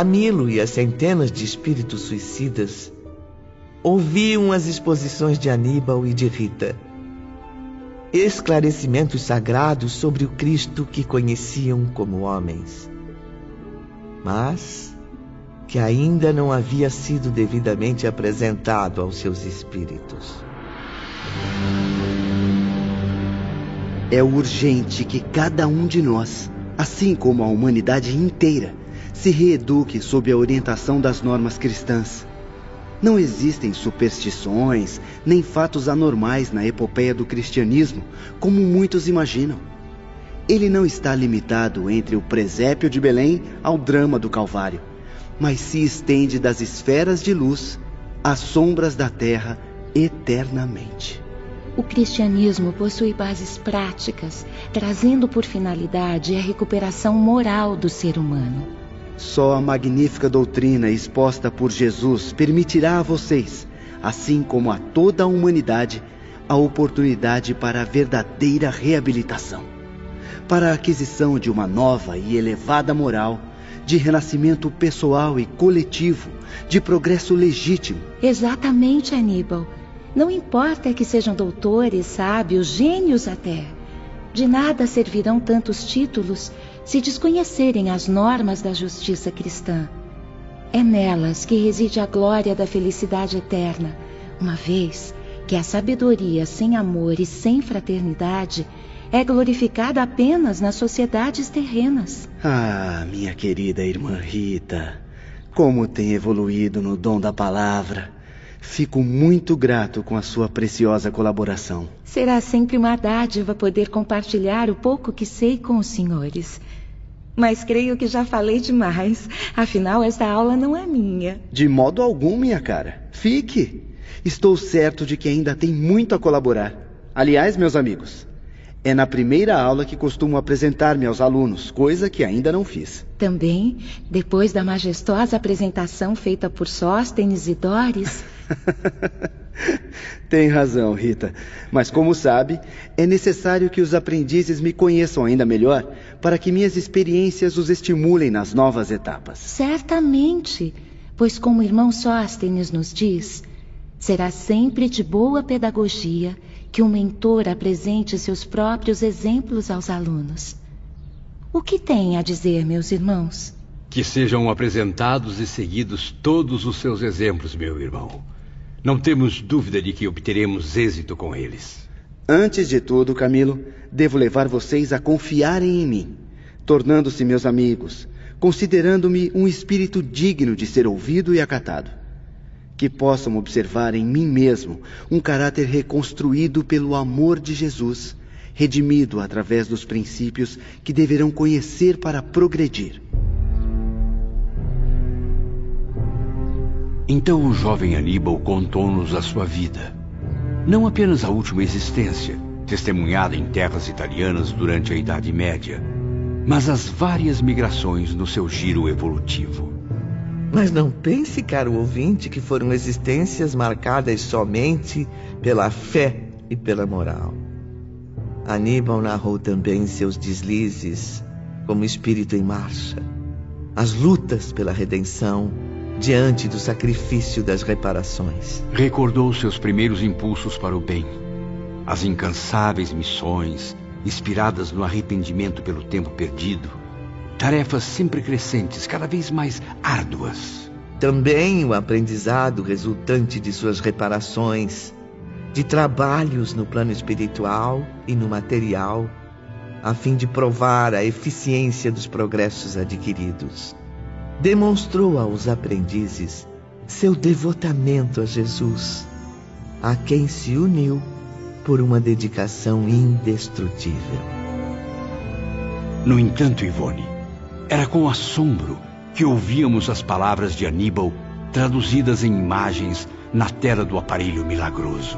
Camilo e as centenas de espíritos suicidas ouviam as exposições de Aníbal e de Rita. Esclarecimentos sagrados sobre o Cristo que conheciam como homens. Mas que ainda não havia sido devidamente apresentado aos seus espíritos. É urgente que cada um de nós, assim como a humanidade inteira, se reeduque sob a orientação das normas cristãs. Não existem superstições nem fatos anormais na epopeia do cristianismo, como muitos imaginam. Ele não está limitado entre o presépio de Belém ao drama do Calvário, mas se estende das esferas de luz às sombras da terra eternamente. O cristianismo possui bases práticas, trazendo por finalidade a recuperação moral do ser humano. Só a magnífica doutrina exposta por Jesus permitirá a vocês, assim como a toda a humanidade, a oportunidade para a verdadeira reabilitação, para a aquisição de uma nova e elevada moral, de renascimento pessoal e coletivo, de progresso legítimo. Exatamente, Aníbal. Não importa que sejam doutores, sábios, gênios até. De nada servirão tantos títulos se desconhecerem as normas da justiça cristã. É nelas que reside a glória da felicidade eterna, uma vez que a sabedoria sem amor e sem fraternidade é glorificada apenas nas sociedades terrenas. Ah, minha querida irmã Rita, como tem evoluído no dom da palavra. Fico muito grato com a sua preciosa colaboração. Será sempre uma dádiva poder compartilhar o pouco que sei com os senhores. Mas creio que já falei demais. Afinal, esta aula não é minha. De modo algum, minha cara. Fique. Estou certo de que ainda tem muito a colaborar. Aliás, meus amigos, é na primeira aula que costumo apresentar-me aos alunos, coisa que ainda não fiz. Também, depois da majestosa apresentação feita por Sóstenes e Dores. Tem razão, Rita. Mas como sabe, é necessário que os aprendizes me conheçam ainda melhor para que minhas experiências os estimulem nas novas etapas. Certamente, pois como o irmão Sóstenes nos diz, será sempre de boa pedagogia que um mentor apresente seus próprios exemplos aos alunos. O que tem a dizer, meus irmãos? Que sejam apresentados e seguidos todos os seus exemplos, meu irmão. Não temos dúvida de que obteremos êxito com eles. Antes de tudo, Camilo, devo levar vocês a confiarem em mim, tornando-se meus amigos, considerando-me um espírito digno de ser ouvido e acatado que possam observar em mim mesmo um caráter reconstruído pelo amor de Jesus, redimido através dos princípios que deverão conhecer para progredir. Então o jovem Aníbal contou-nos a sua vida. Não apenas a última existência, testemunhada em terras italianas durante a Idade Média, mas as várias migrações no seu giro evolutivo. Mas não pense, caro ouvinte, que foram existências marcadas somente pela fé e pela moral. Aníbal narrou também seus deslizes como espírito em marcha, as lutas pela redenção diante do sacrifício das reparações. Recordou seus primeiros impulsos para o bem, as incansáveis missões inspiradas no arrependimento pelo tempo perdido tarefas sempre crescentes, cada vez mais árduas. Também o aprendizado resultante de suas reparações, de trabalhos no plano espiritual e no material, a fim de provar a eficiência dos progressos adquiridos. Demonstrou aos aprendizes seu devotamento a Jesus, a quem se uniu por uma dedicação indestrutível. No entanto, Ivone, era com assombro que ouvíamos as palavras de Aníbal traduzidas em imagens na tela do aparelho milagroso.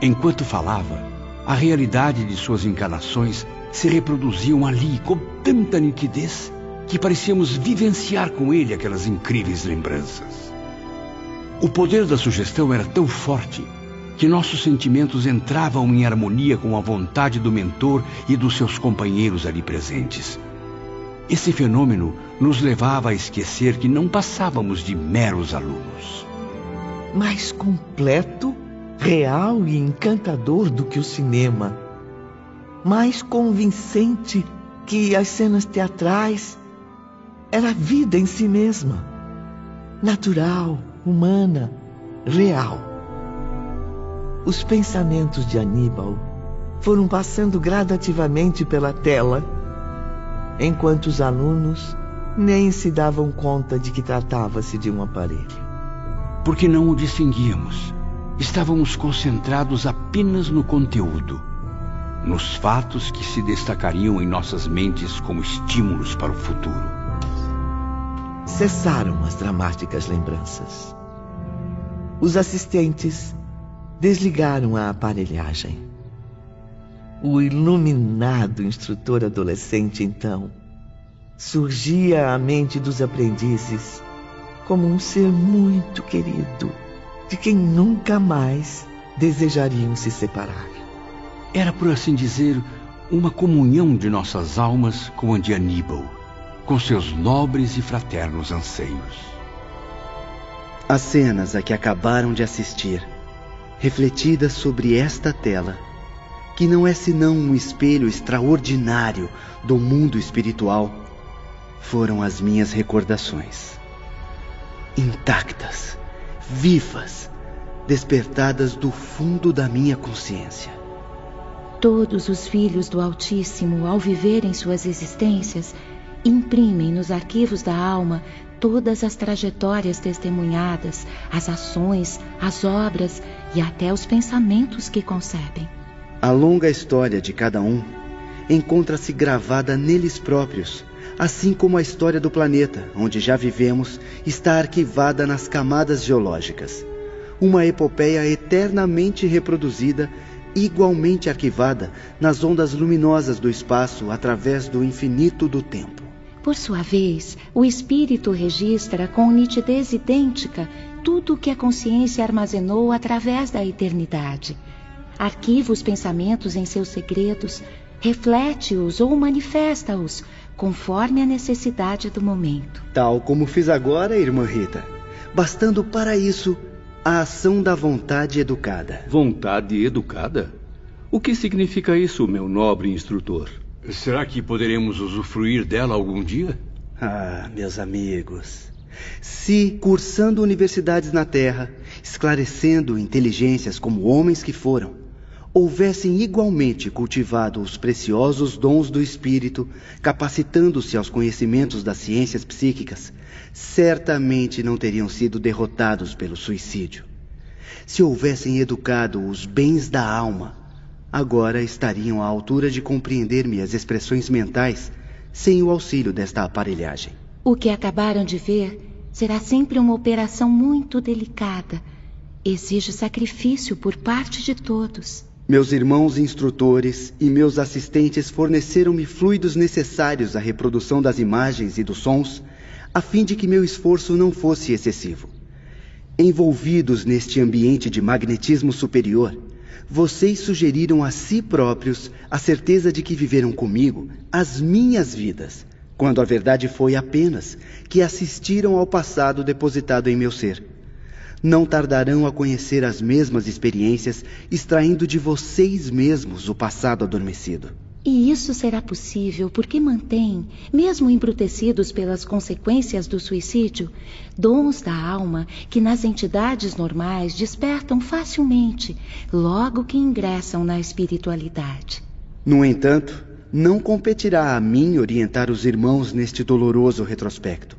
Enquanto falava, a realidade de suas encarnações se reproduziam ali com tanta nitidez que parecíamos vivenciar com ele aquelas incríveis lembranças. O poder da sugestão era tão forte que nossos sentimentos entravam em harmonia com a vontade do mentor e dos seus companheiros ali presentes. Esse fenômeno nos levava a esquecer que não passávamos de meros alunos. Mais completo, real e encantador do que o cinema. Mais convincente que as cenas teatrais. Era a vida em si mesma. Natural, humana, real. Os pensamentos de Aníbal foram passando gradativamente pela tela, enquanto os alunos nem se davam conta de que tratava-se de um aparelho. Porque não o distinguíamos. Estávamos concentrados apenas no conteúdo, nos fatos que se destacariam em nossas mentes como estímulos para o futuro. Cessaram as dramáticas lembranças. Os assistentes desligaram a aparelhagem. O iluminado instrutor adolescente, então, surgia à mente dos aprendizes como um ser muito querido, de quem nunca mais desejariam se separar. Era, por assim dizer, uma comunhão de nossas almas com a de Aníbal, com seus nobres e fraternos anseios. As cenas a que acabaram de assistir, refletidas sobre esta tela, que não é senão um espelho extraordinário do mundo espiritual, foram as minhas recordações. Intactas, vivas, despertadas do fundo da minha consciência. Todos os filhos do Altíssimo, ao viverem suas existências, imprimem nos arquivos da alma todas as trajetórias testemunhadas, as ações, as obras e até os pensamentos que concebem. A longa história de cada um encontra-se gravada neles próprios, assim como a história do planeta, onde já vivemos, está arquivada nas camadas geológicas. Uma epopeia eternamente reproduzida, igualmente arquivada nas ondas luminosas do espaço através do infinito do tempo. Por sua vez, o espírito registra com nitidez idêntica tudo o que a consciência armazenou através da eternidade arquiva os pensamentos em seus segredos, reflete-os ou manifesta-os, conforme a necessidade do momento. Tal como fiz agora, irmã Rita, bastando para isso a ação da vontade educada. Vontade educada? O que significa isso, meu nobre instrutor? Será que poderemos usufruir dela algum dia? Ah, meus amigos. Se, cursando universidades na Terra, esclarecendo inteligências como homens que foram, houvessem igualmente cultivado os preciosos dons do espírito, capacitando-se aos conhecimentos das ciências psíquicas, certamente não teriam sido derrotados pelo suicídio. Se houvessem educado os bens da alma, agora estariam à altura de compreender minhas expressões mentais sem o auxílio desta aparelhagem. O que acabaram de ver será sempre uma operação muito delicada. Exige sacrifício por parte de todos. Meus irmãos instrutores e meus assistentes forneceram-me fluidos necessários à reprodução das imagens e dos sons, a fim de que meu esforço não fosse excessivo. Envolvidos neste ambiente de magnetismo superior, vocês sugeriram a si próprios a certeza de que viveram comigo as minhas vidas, quando a verdade foi apenas que assistiram ao passado depositado em meu ser não tardarão a conhecer as mesmas experiências, extraindo de vocês mesmos o passado adormecido. E isso será possível porque mantém, mesmo embrutecidos pelas consequências do suicídio, dons da alma que nas entidades normais despertam facilmente, logo que ingressam na espiritualidade. No entanto, não competirá a mim orientar os irmãos neste doloroso retrospecto.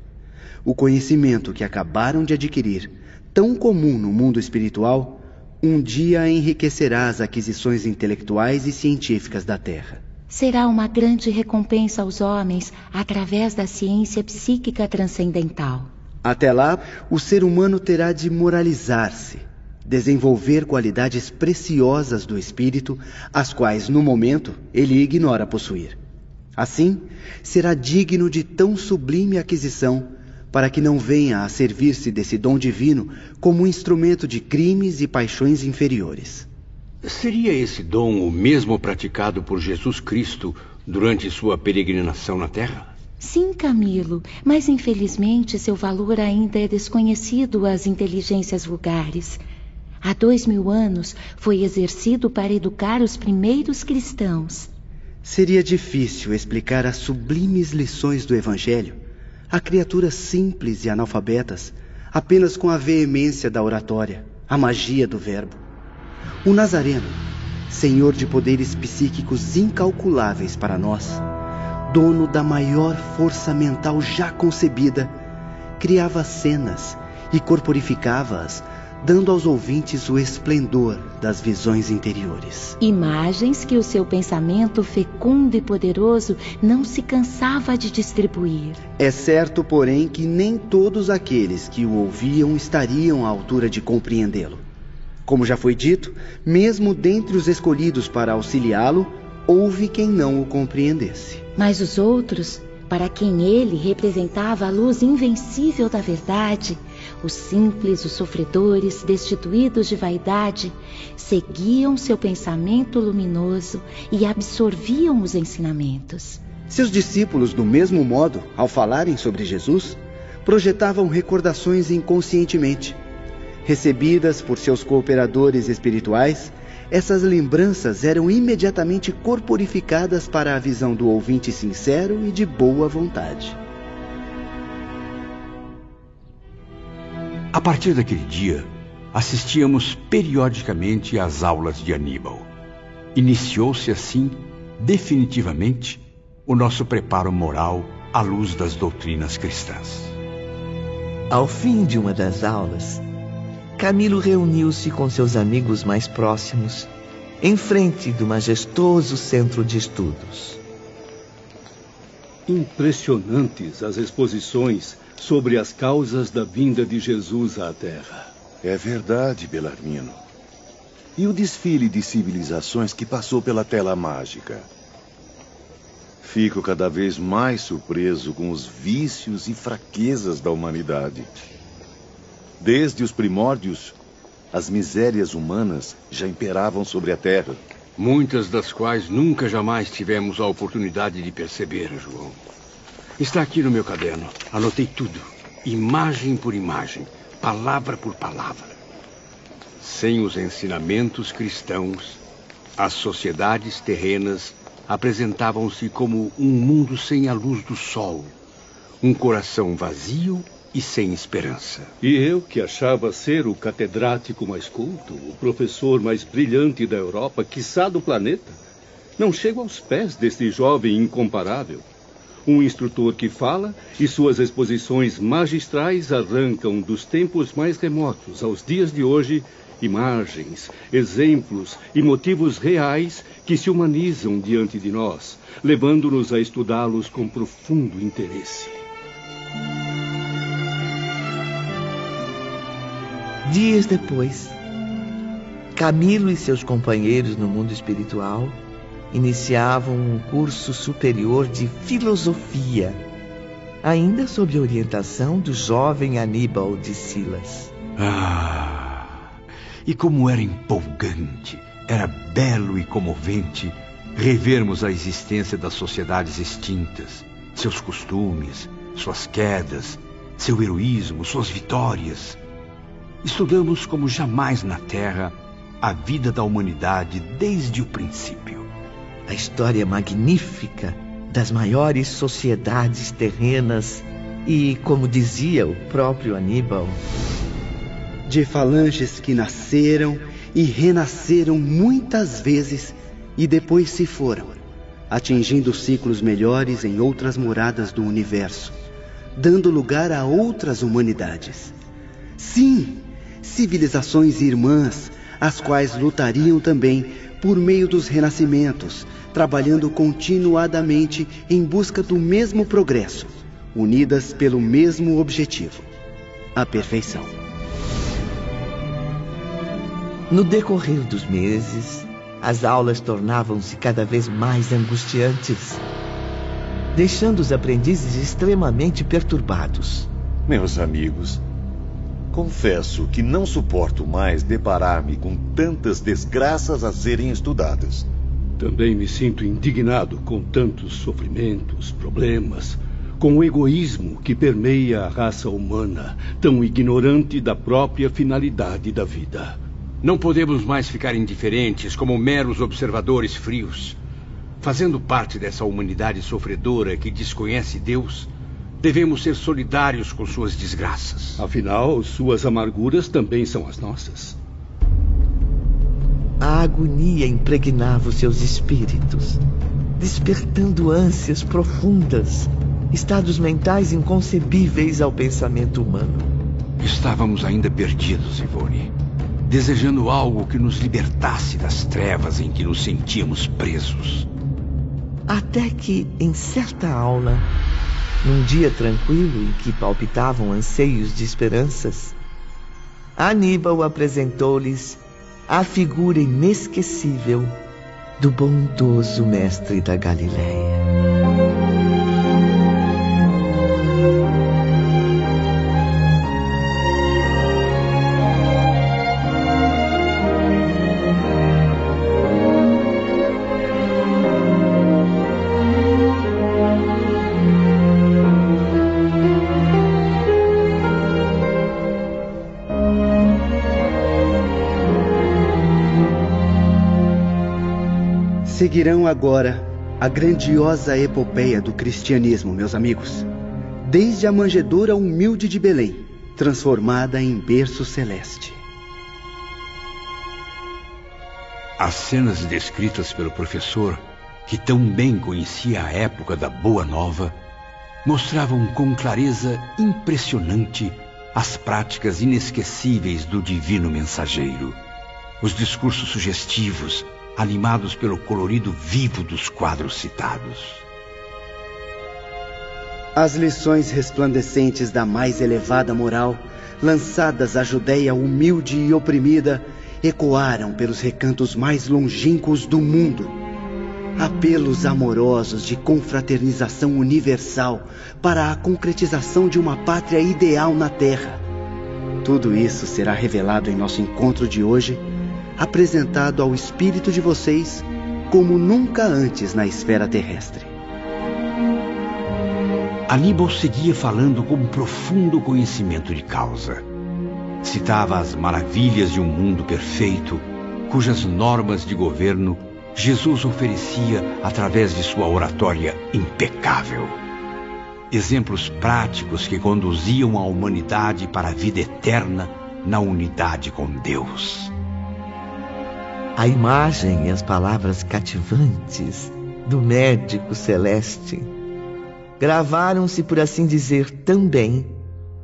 O conhecimento que acabaram de adquirir tão comum no mundo espiritual, um dia enriquecerá as aquisições intelectuais e científicas da Terra. Será uma grande recompensa aos homens através da ciência psíquica transcendental. Até lá, o ser humano terá de moralizar-se, desenvolver qualidades preciosas do espírito, as quais, no momento, ele ignora possuir. Assim, será digno de tão sublime aquisição para que não venha a servir-se desse dom divino como um instrumento de crimes e paixões inferiores. Seria esse dom o mesmo praticado por Jesus Cristo durante sua peregrinação na Terra? Sim, Camilo, mas infelizmente seu valor ainda é desconhecido às inteligências vulgares. Há dois mil anos foi exercido para educar os primeiros cristãos. Seria difícil explicar as sublimes lições do Evangelho a criaturas simples e analfabetas apenas com a veemência da oratória, a magia do verbo. O Nazareno, senhor de poderes psíquicos incalculáveis para nós, dono da maior força mental já concebida, criava cenas e corporificava-as, dando aos ouvintes o esplendor das visões interiores. Imagens que o seu pensamento fecundo e poderoso não se cansava de distribuir. É certo, porém, que nem todos aqueles que o ouviam estariam à altura de compreendê-lo. Como já foi dito, mesmo dentre os escolhidos para auxiliá-lo, houve quem não o compreendesse. Mas os outros, para quem ele representava a luz invencível da verdade, os simples, os sofredores, destituídos de vaidade, seguiam seu pensamento luminoso e absorviam os ensinamentos. Seus discípulos, do mesmo modo, ao falarem sobre Jesus, projetavam recordações inconscientemente. Recebidas por seus cooperadores espirituais, essas lembranças eram imediatamente corporificadas para a visão do ouvinte sincero e de boa vontade. A partir daquele dia, assistíamos periodicamente às aulas de Aníbal. Iniciou-se assim, definitivamente, o nosso preparo moral à luz das doutrinas cristãs. Ao fim de uma das aulas, Camilo reuniu-se com seus amigos mais próximos em frente do majestoso centro de estudos. Impressionantes as exposições sobre as causas da vinda de Jesus à Terra. É verdade, Belarmino. E o desfile de civilizações que passou pela tela mágica? Fico cada vez mais surpreso com os vícios e fraquezas da humanidade. Desde os primórdios, as misérias humanas já imperavam sobre a terra. Muitas das quais nunca jamais tivemos a oportunidade de perceber, João. Está aqui no meu caderno. Anotei tudo, imagem por imagem, palavra por palavra. Sem os ensinamentos cristãos, as sociedades terrenas apresentavam-se como um mundo sem a luz do sol, um coração vazio e sem esperança. E eu, que achava ser o catedrático mais culto, o professor mais brilhante da Europa, quiçá do planeta, não chego aos pés deste jovem incomparável. Um instrutor que fala e suas exposições magistrais arrancam dos tempos mais remotos aos dias de hoje imagens, exemplos e motivos reais que se humanizam diante de nós, levando-nos a estudá-los com profundo interesse. Dias depois, Camilo e seus companheiros no mundo espiritual iniciavam um curso superior de filosofia, ainda sob orientação do jovem Aníbal de Silas. Ah, e como era empolgante, era belo e comovente revermos a existência das sociedades extintas, seus costumes, suas quedas, seu heroísmo, suas vitórias Estudamos como jamais na Terra a vida da humanidade desde o princípio. A história magnífica das maiores sociedades terrenas e, como dizia o próprio Aníbal, de falanges que nasceram e renasceram muitas vezes e depois se foram, atingindo ciclos melhores em outras moradas do universo, dando lugar a outras humanidades. Sim, civilizações irmãs, as quais lutariam também por meio dos renascimentos, trabalhando continuadamente em busca do mesmo progresso, unidas pelo mesmo objetivo a perfeição. No decorrer dos meses, as aulas tornavam-se cada vez mais angustiantes, deixando os aprendizes extremamente perturbados. Meus amigos, Confesso que não suporto mais deparar-me com tantas desgraças a serem estudadas. Também me sinto indignado com tantos sofrimentos, problemas, com o egoísmo que permeia a raça humana, tão ignorante da própria finalidade da vida. Não podemos mais ficar indiferentes como meros observadores frios. Fazendo parte dessa humanidade sofredora que desconhece Deus, devemos ser solidários com suas desgraças. Afinal, suas amarguras também são as nossas. A agonia impregnava os seus espíritos, despertando ânsias profundas, estados mentais inconcebíveis ao pensamento humano. Estávamos ainda perdidos, Ivone desejando algo que nos libertasse das trevas em que nos sentíamos presos. Até que, em certa aula, num dia tranquilo em que palpitavam anseios de esperanças, Aníbal apresentou-lhes a figura inesquecível do bondoso mestre da Galileia. Seguirão agora a grandiosa epopeia do cristianismo, meus amigos. Desde a manjedoura humilde de Belém, transformada em berço celeste. As cenas descritas pelo professor, que tão bem conhecia a época da Boa Nova, mostravam com clareza impressionante as práticas inesquecíveis do divino mensageiro. Os discursos sugestivos, animados pelo colorido vivo dos quadros citados. As lições resplandecentes da mais elevada moral, lançadas à Judéia humilde e oprimida, ecoaram pelos recantos mais longínquos do mundo. Apelos amorosos de confraternização universal para a concretização de uma pátria ideal na Terra. Tudo isso será revelado em nosso encontro de hoje apresentado ao espírito de vocês como nunca antes na esfera terrestre. Aníbal seguia falando com profundo conhecimento de causa. Citava as maravilhas de um mundo perfeito, cujas normas de governo Jesus oferecia através de sua oratória impecável. Exemplos práticos que conduziam a humanidade para a vida eterna na unidade com Deus. A imagem e as palavras cativantes do médico celeste gravaram-se, por assim dizer, também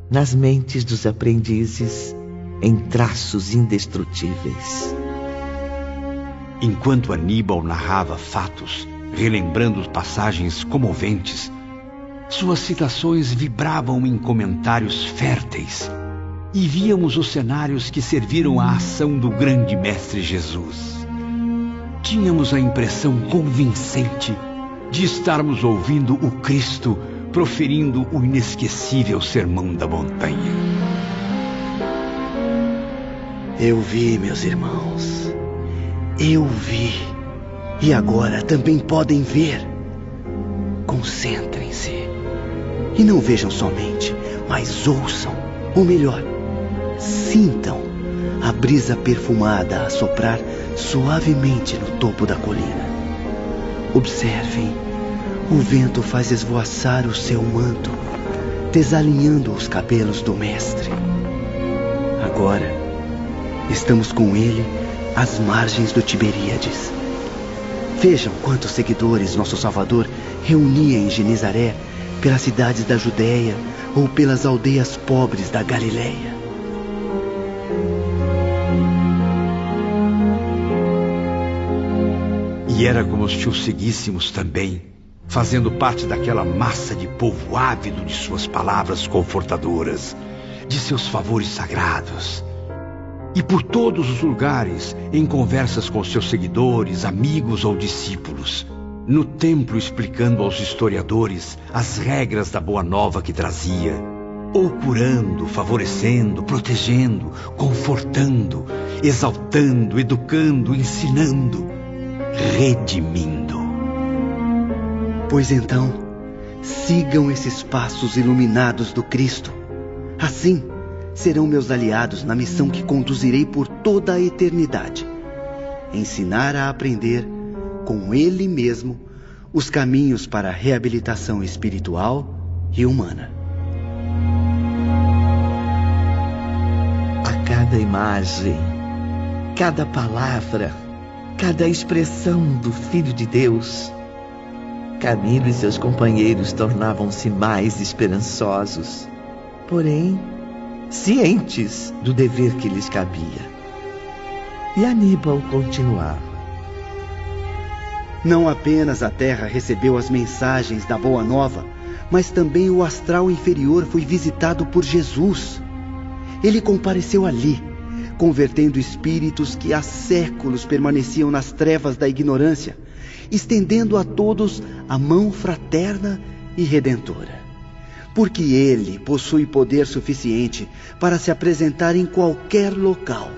nas mentes dos aprendizes em traços indestrutíveis. Enquanto Aníbal narrava fatos, relembrando passagens comoventes, suas citações vibravam em comentários férteis e víamos os cenários que serviram à ação do grande Mestre Jesus. Tínhamos a impressão convincente de estarmos ouvindo o Cristo proferindo o inesquecível Sermão da Montanha. Eu vi, meus irmãos. Eu vi. E agora também podem ver. Concentrem-se. E não vejam somente, mas ouçam. Ou melhor, Sintam a brisa perfumada a soprar suavemente no topo da colina. Observem, o vento faz esvoaçar o seu manto, desalinhando os cabelos do mestre. Agora, estamos com ele às margens do Tiberíades. Vejam quantos seguidores nosso Salvador reunia em Genizaré, pelas cidades da Judéia ou pelas aldeias pobres da Galiléia. E era como se o seguíssemos também, fazendo parte daquela massa de povo ávido de suas palavras confortadoras, de seus favores sagrados. E por todos os lugares, em conversas com seus seguidores, amigos ou discípulos, no templo explicando aos historiadores as regras da boa nova que trazia, ou curando, favorecendo, protegendo, confortando, exaltando, educando, ensinando redimindo. Pois então, sigam esses passos iluminados do Cristo. Assim, serão meus aliados na missão que conduzirei por toda a eternidade. Ensinar a aprender, com Ele mesmo, os caminhos para a reabilitação espiritual e humana. A cada imagem, cada palavra, cada expressão do Filho de Deus, Camilo e seus companheiros tornavam-se mais esperançosos. Porém, cientes do dever que lhes cabia. E Aníbal continuava. Não apenas a terra recebeu as mensagens da Boa Nova, mas também o astral inferior foi visitado por Jesus. Ele compareceu ali, convertendo espíritos que há séculos permaneciam nas trevas da ignorância, estendendo a todos a mão fraterna e redentora porque ele possui poder suficiente para se apresentar em qualquer local,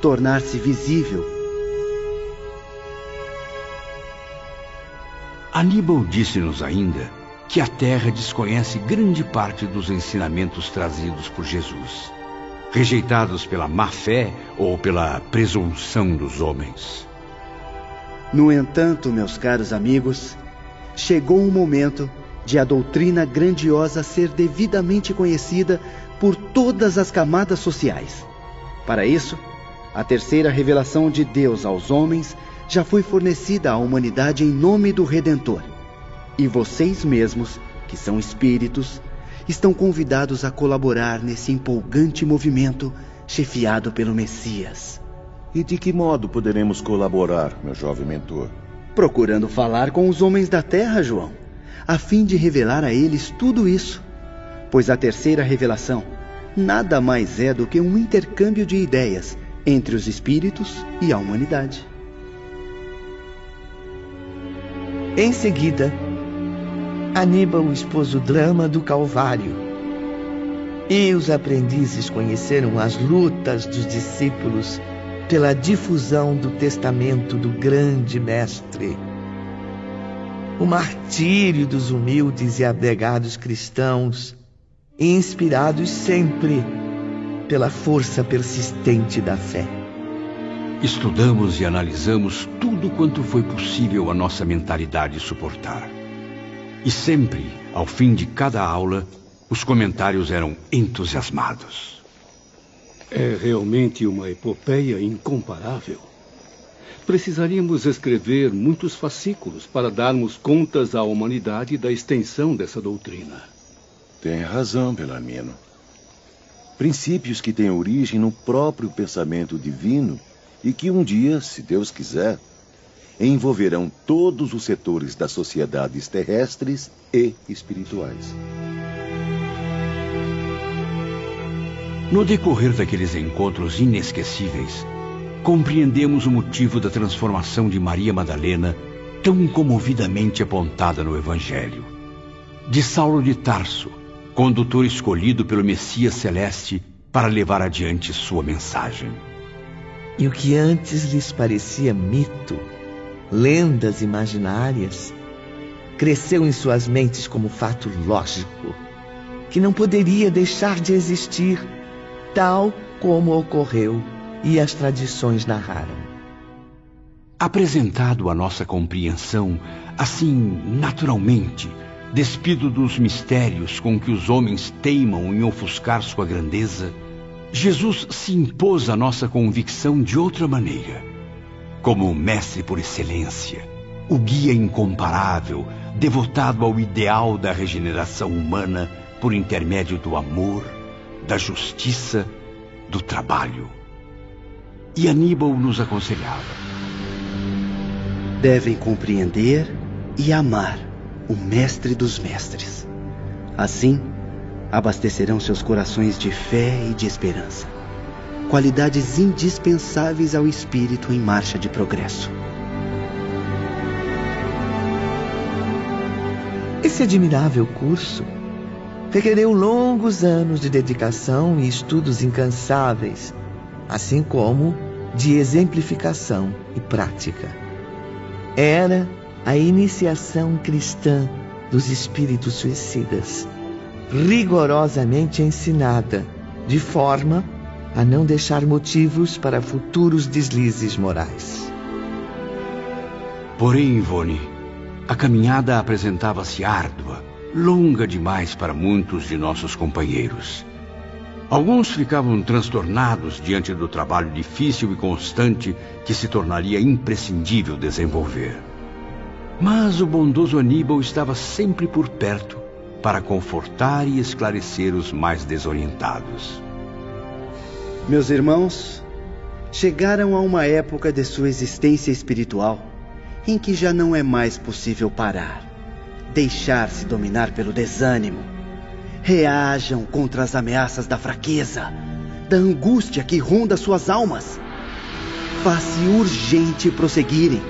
tornar-se visível. Aníbal disse-nos ainda que a Terra desconhece grande parte dos ensinamentos trazidos por Jesus, rejeitados pela má fé ou pela presunção dos homens. No entanto, meus caros amigos, chegou um momento de a doutrina grandiosa ser devidamente conhecida por todas as camadas sociais. Para isso, a terceira revelação de Deus aos homens já foi fornecida à humanidade em nome do Redentor. E vocês mesmos, que são espíritos, estão convidados a colaborar nesse empolgante movimento chefiado pelo Messias. E de que modo poderemos colaborar, meu jovem mentor? Procurando falar com os homens da terra, João a fim de revelar a eles tudo isso. Pois a terceira revelação nada mais é do que um intercâmbio de ideias entre os espíritos e a humanidade. Em seguida, Aníbal expôs o drama do Calvário. E os aprendizes conheceram as lutas dos discípulos pela difusão do testamento do grande Mestre o martírio dos humildes e abnegados cristãos, inspirados sempre pela força persistente da fé. Estudamos e analisamos tudo quanto foi possível a nossa mentalidade suportar. E sempre, ao fim de cada aula, os comentários eram entusiasmados. É realmente uma epopeia incomparável. Precisaríamos escrever muitos fascículos para darmos contas à humanidade da extensão dessa doutrina. Tem razão, Belarmino. Princípios que têm origem no próprio pensamento divino e que um dia, se Deus quiser, envolverão todos os setores das sociedades terrestres e espirituais. No decorrer daqueles encontros inesquecíveis, compreendemos o motivo da transformação de Maria Madalena, tão comovidamente apontada no Evangelho. De Saulo de Tarso, condutor escolhido pelo Messias Celeste para levar adiante sua mensagem. E o que antes lhes parecia mito, lendas imaginárias, cresceu em suas mentes como fato lógico, que não poderia deixar de existir, tal como ocorreu e as tradições narraram. Apresentado à nossa compreensão, assim, naturalmente, despido dos mistérios com que os homens teimam em ofuscar sua grandeza, Jesus se impôs à nossa convicção de outra maneira, como o mestre por excelência, o guia incomparável, devotado ao ideal da regeneração humana por intermédio do amor, da justiça, do trabalho. E Aníbal nos aconselhava: Devem compreender e amar o Mestre dos Mestres. Assim, abastecerão seus corações de fé e de esperança, qualidades indispensáveis ao espírito em marcha de progresso. Esse admirável curso requereu longos anos de dedicação e estudos incansáveis assim como de exemplificação e prática. Era a iniciação cristã dos espíritos suicidas, rigorosamente ensinada, de forma a não deixar motivos para futuros deslizes morais. Porém, Ivone, a caminhada apresentava-se árdua, longa demais para muitos de nossos companheiros. Alguns ficavam transtornados diante do trabalho difícil e constante que se tornaria imprescindível desenvolver. Mas o bondoso Aníbal estava sempre por perto para confortar e esclarecer os mais desorientados. Meus irmãos, chegaram a uma época de sua existência espiritual em que já não é mais possível parar, deixar-se dominar pelo desânimo. Reajam contra as ameaças da fraqueza, da angústia que ronda suas almas. Faz-se urgente prosseguirem,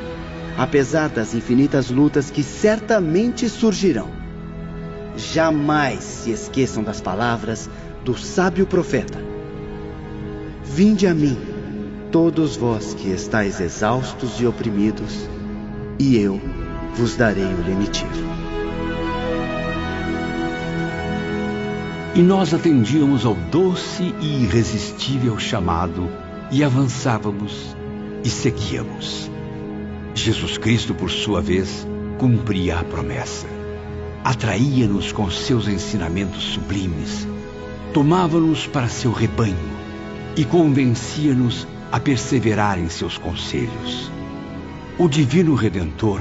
apesar das infinitas lutas que certamente surgirão. Jamais se esqueçam das palavras do sábio profeta Vinde a mim, todos vós que estáis exaustos e oprimidos, e eu vos darei o lenitivo. E nós atendíamos ao doce e irresistível chamado e avançávamos e seguíamos. Jesus Cristo, por sua vez, cumpria a promessa. Atraía-nos com seus ensinamentos sublimes, tomava-nos para seu rebanho e convencia-nos a perseverar em seus conselhos. O Divino Redentor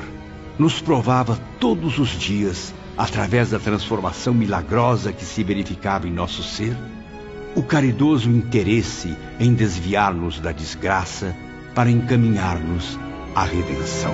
nos provava todos os dias, através da transformação milagrosa que se verificava em nosso ser, o caridoso interesse em desviar-nos da desgraça para encaminhar-nos à redenção.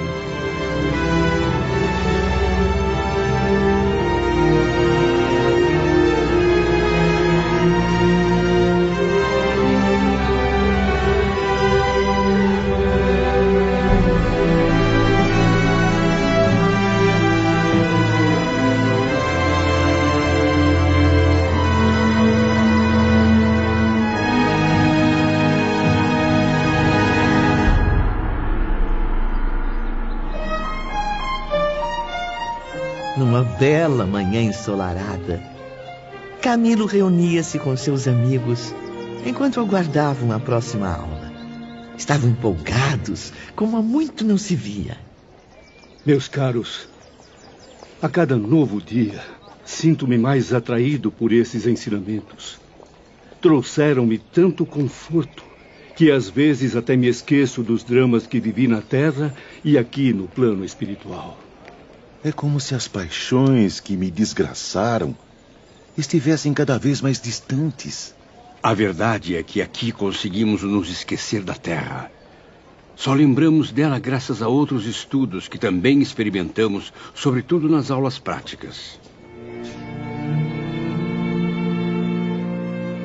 Bela manhã ensolarada, Camilo reunia-se com seus amigos enquanto aguardavam a próxima aula. Estavam empolgados, como há muito não se via. Meus caros, a cada novo dia, sinto-me mais atraído por esses ensinamentos. Trouxeram-me tanto conforto que às vezes até me esqueço dos dramas que vivi na Terra e aqui no plano espiritual. É como se as paixões que me desgraçaram estivessem cada vez mais distantes. A verdade é que aqui conseguimos nos esquecer da Terra. Só lembramos dela graças a outros estudos que também experimentamos, sobretudo nas aulas práticas.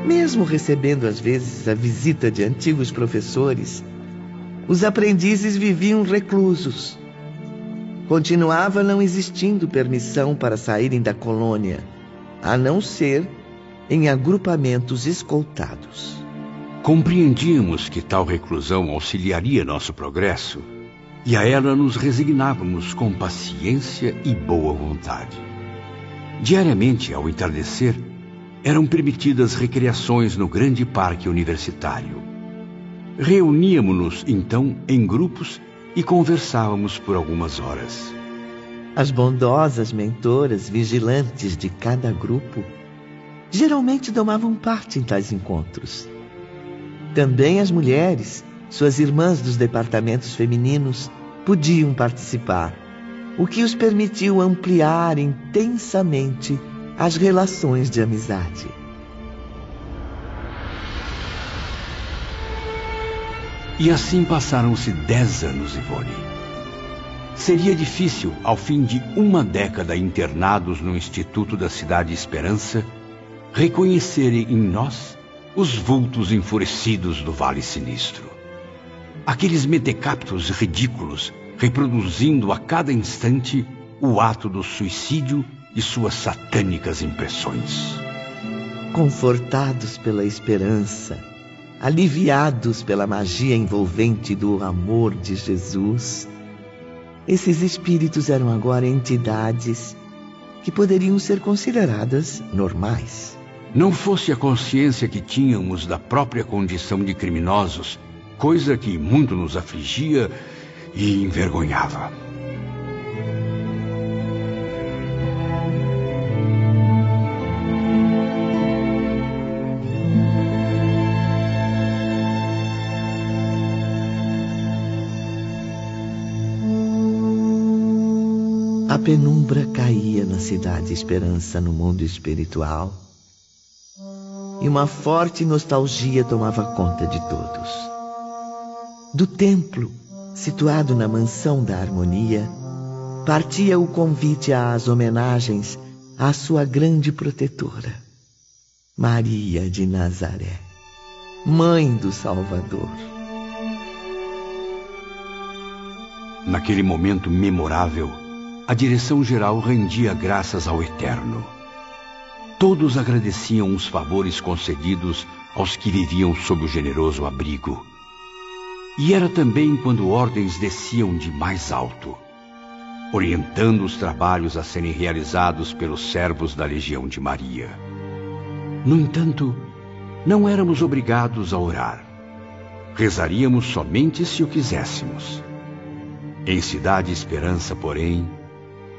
Mesmo recebendo às vezes a visita de antigos professores, os aprendizes viviam reclusos continuava não existindo permissão para saírem da colônia, a não ser em agrupamentos escoltados. Compreendíamos que tal reclusão auxiliaria nosso progresso e a ela nos resignávamos com paciência e boa vontade. Diariamente, ao entardecer, eram permitidas recreações no grande parque universitário. Reuníamos-nos, então, em grupos e conversávamos por algumas horas. As bondosas mentoras vigilantes de cada grupo geralmente tomavam parte em tais encontros. Também as mulheres, suas irmãs dos departamentos femininos, podiam participar, o que os permitiu ampliar intensamente as relações de amizade. E assim passaram-se dez anos, Ivone. Seria difícil, ao fim de uma década internados no Instituto da Cidade Esperança, reconhecerem em nós os vultos enfurecidos do Vale Sinistro. Aqueles metecaptos ridículos reproduzindo a cada instante o ato do suicídio e suas satânicas impressões. Confortados pela esperança, aliviados pela magia envolvente do amor de Jesus, esses espíritos eram agora entidades que poderiam ser consideradas normais. Não fosse a consciência que tínhamos da própria condição de criminosos, coisa que muito nos afligia e envergonhava. Penumbra caía na cidade Esperança no mundo espiritual e uma forte nostalgia tomava conta de todos. Do templo, situado na mansão da harmonia, partia o convite às homenagens à sua grande protetora, Maria de Nazaré, mãe do Salvador. Naquele momento memorável, a direção-geral rendia graças ao Eterno Todos agradeciam os favores concedidos aos que viviam sob o generoso abrigo. E era também quando ordens desciam de mais alto, orientando os trabalhos a serem realizados pelos servos da Legião de Maria. No entanto, não éramos obrigados a orar. Rezaríamos somente se o quiséssemos. Em Cidade Esperança, porém,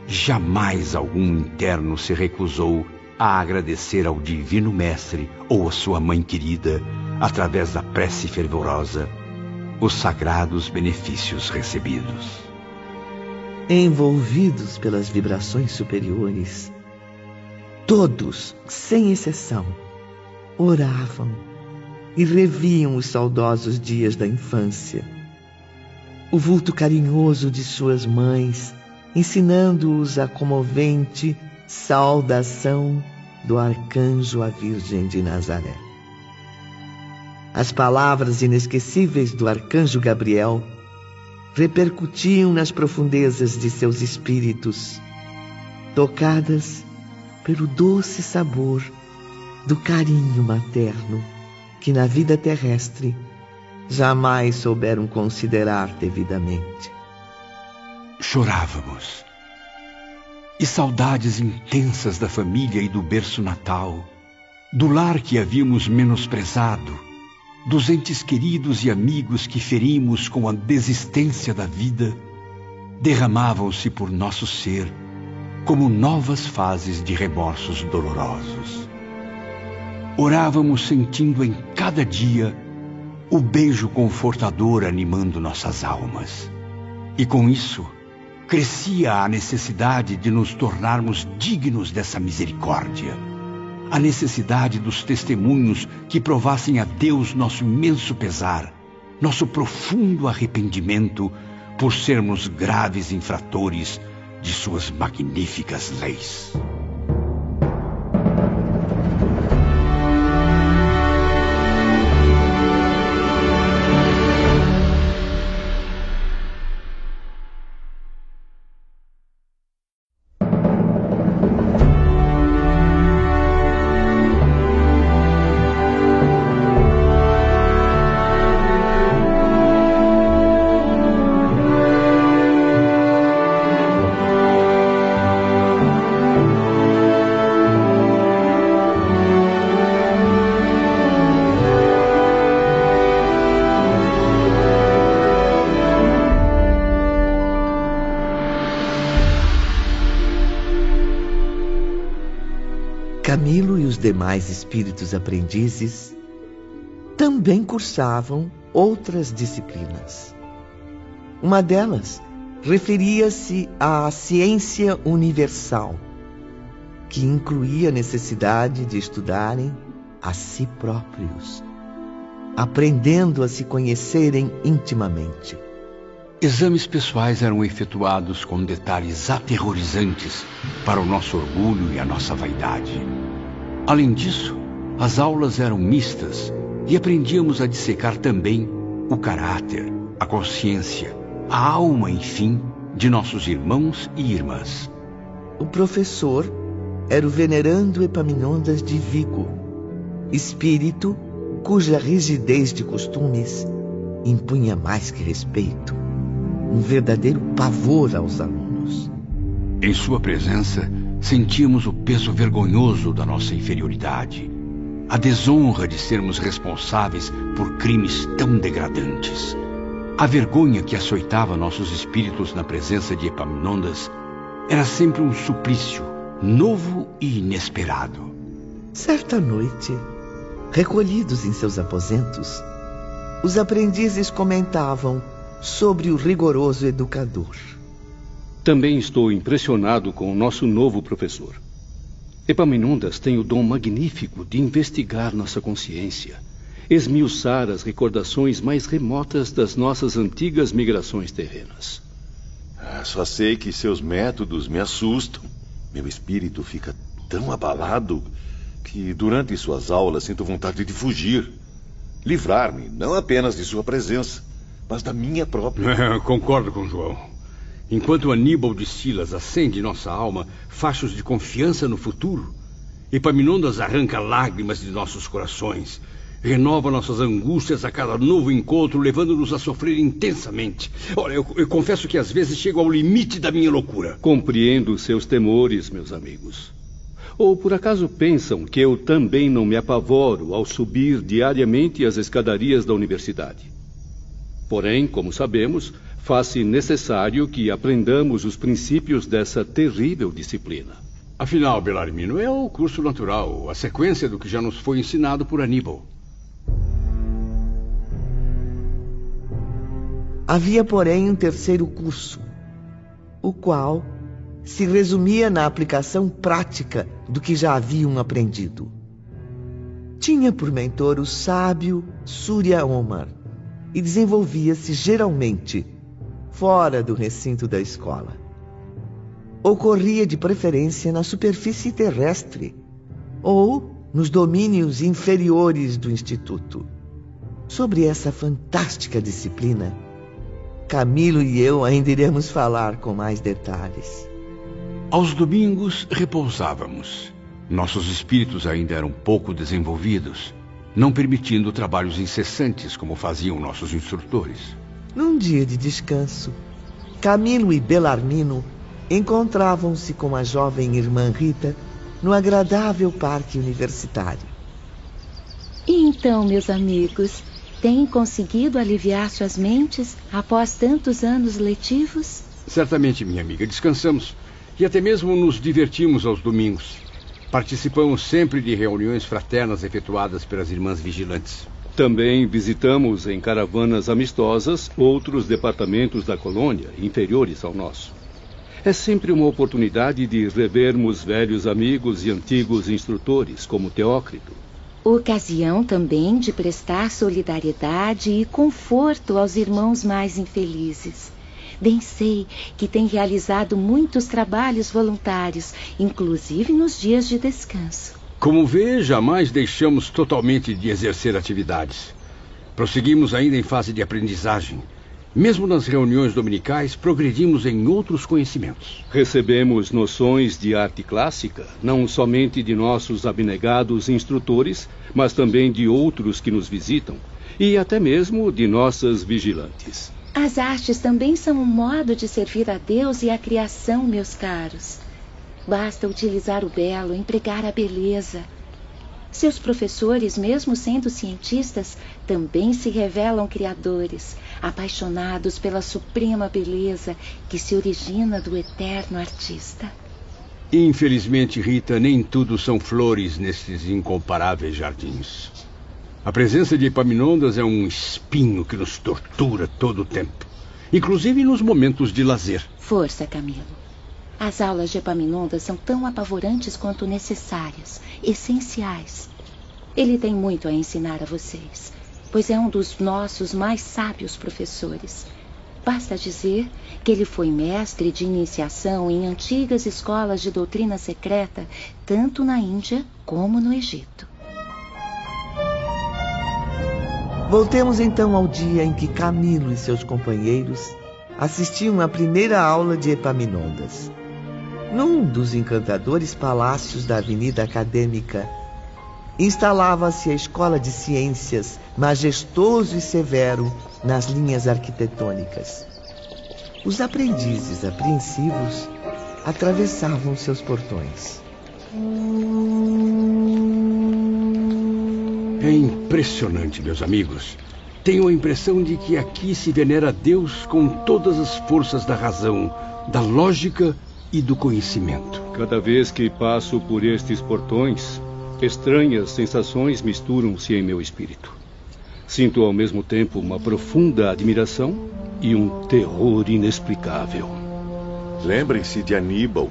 jamais algum interno se recusou a agradecer ao Divino Mestre ou à sua Mãe querida, através da prece fervorosa, os sagrados benefícios recebidos. Envolvidos pelas vibrações superiores, todos, sem exceção, oravam e reviam os saudosos dias da infância. O vulto carinhoso de suas mães, ensinando-os a comovente Saudação do arcanjo à Virgem de Nazaré. As palavras inesquecíveis do arcanjo Gabriel repercutiam nas profundezas de seus espíritos, tocadas pelo doce sabor do carinho materno que na vida terrestre jamais souberam considerar devidamente. Chorávamos e saudades intensas da família e do berço natal, do lar que havíamos menosprezado, dos entes queridos e amigos que ferimos com a desistência da vida, derramavam-se por nosso ser como novas fases de remorsos dolorosos. Orávamos sentindo em cada dia o beijo confortador animando nossas almas. E com isso, crescia a necessidade de nos tornarmos dignos dessa misericórdia. A necessidade dos testemunhos que provassem a Deus nosso imenso pesar, nosso profundo arrependimento por sermos graves infratores de suas magníficas leis. Espíritos aprendizes também cursavam outras disciplinas. Uma delas referia-se à ciência universal, que incluía a necessidade de estudarem a si próprios, aprendendo a se conhecerem intimamente. Exames pessoais eram efetuados com detalhes aterrorizantes para o nosso orgulho e a nossa vaidade. Além disso, as aulas eram mistas e aprendíamos a dissecar também o caráter, a consciência, a alma, enfim, de nossos irmãos e irmãs. O professor era o venerando Epaminondas de Vigo, espírito cuja rigidez de costumes impunha mais que respeito um verdadeiro pavor aos alunos. Em sua presença, sentíamos o peso vergonhoso da nossa inferioridade, a desonra de sermos responsáveis por crimes tão degradantes. A vergonha que açoitava nossos espíritos na presença de Epaminondas era sempre um suplício, novo e inesperado. Certa noite, recolhidos em seus aposentos, os aprendizes comentavam sobre o rigoroso educador. Também estou impressionado com o nosso novo professor. Epaminondas tem o dom magnífico de investigar nossa consciência, esmiuçar as recordações mais remotas das nossas antigas migrações terrenas. Ah, só sei que seus métodos me assustam. Meu espírito fica tão abalado que durante suas aulas sinto vontade de fugir. Livrar-me não apenas de sua presença, mas da minha própria. Concordo com João. Enquanto Aníbal de Silas acende nossa alma fachos de confiança no futuro, Epaminondas arranca lágrimas de nossos corações, renova nossas angústias a cada novo encontro, levando-nos a sofrer intensamente. Olha, eu, eu, confesso que às vezes chego ao limite da minha loucura. Compreendo seus temores, meus amigos. Ou por acaso pensam que eu também não me apavoro ao subir diariamente as escadarias da universidade? Porém, como sabemos, faz-se necessário que aprendamos os princípios dessa terrível disciplina. Afinal, Belarmino, é o curso natural, a sequência do que já nos foi ensinado por Aníbal. Havia, porém, um terceiro curso, o qual se resumia na aplicação prática do que já haviam aprendido. Tinha por mentor o sábio Surya Omar e desenvolvia-se geralmente fora do recinto da escola. Ocorria de preferência na superfície terrestre ou nos domínios inferiores do instituto. Sobre essa fantástica disciplina, Camilo e eu ainda iremos falar com mais detalhes. Aos domingos repousávamos. Nossos espíritos ainda eram pouco desenvolvidos, não permitindo trabalhos incessantes como faziam nossos instrutores. Num dia de descanso, Camilo e Belarmino encontravam-se com a jovem irmã Rita no agradável parque universitário. E então, meus amigos, têm conseguido aliviar suas mentes após tantos anos letivos? Certamente, minha amiga, descansamos e até mesmo nos divertimos aos domingos. Participamos sempre de reuniões fraternas efetuadas pelas irmãs vigilantes. Também visitamos em caravanas amistosas outros departamentos da colônia, inferiores ao nosso. É sempre uma oportunidade de revermos velhos amigos e antigos instrutores, como Teócrito. Ocasião também de prestar solidariedade e conforto aos irmãos mais infelizes. Bem sei que tem realizado muitos trabalhos voluntários, inclusive nos dias de descanso. Como vê, jamais deixamos totalmente de exercer atividades. Prosseguimos ainda em fase de aprendizagem. Mesmo nas reuniões dominicais, progredimos em outros conhecimentos. Recebemos noções de arte clássica, não somente de nossos abnegados instrutores, mas também de outros que nos visitam, e até mesmo de nossas vigilantes. As artes também são um modo de servir a Deus e à criação, meus caros. Basta utilizar o belo, empregar a beleza. Seus professores, mesmo sendo cientistas, também se revelam criadores, apaixonados pela suprema beleza que se origina do eterno artista. Infelizmente, Rita, nem tudo são flores nesses incomparáveis jardins. A presença de Epaminondas é um espinho que nos tortura todo o tempo, inclusive nos momentos de lazer. Força, Camilo. As aulas de Epaminondas são tão apavorantes quanto necessárias, essenciais. Ele tem muito a ensinar a vocês, pois é um dos nossos mais sábios professores. Basta dizer que ele foi mestre de iniciação em antigas escolas de doutrina secreta, tanto na Índia como no Egito. Voltemos então ao dia em que Camilo e seus companheiros assistiam à primeira aula de Epaminondas num dos encantadores palácios da Avenida Acadêmica, instalava-se a Escola de Ciências, majestoso e severo nas linhas arquitetônicas. Os aprendizes apreensivos atravessavam seus portões. É impressionante, meus amigos. Tenho a impressão de que aqui se venera Deus com todas as forças da razão, da lógica e do conhecimento. Cada vez que passo por estes portões, estranhas sensações misturam-se em meu espírito. Sinto ao mesmo tempo uma profunda admiração e um terror inexplicável. Lembrem-se de Aníbal.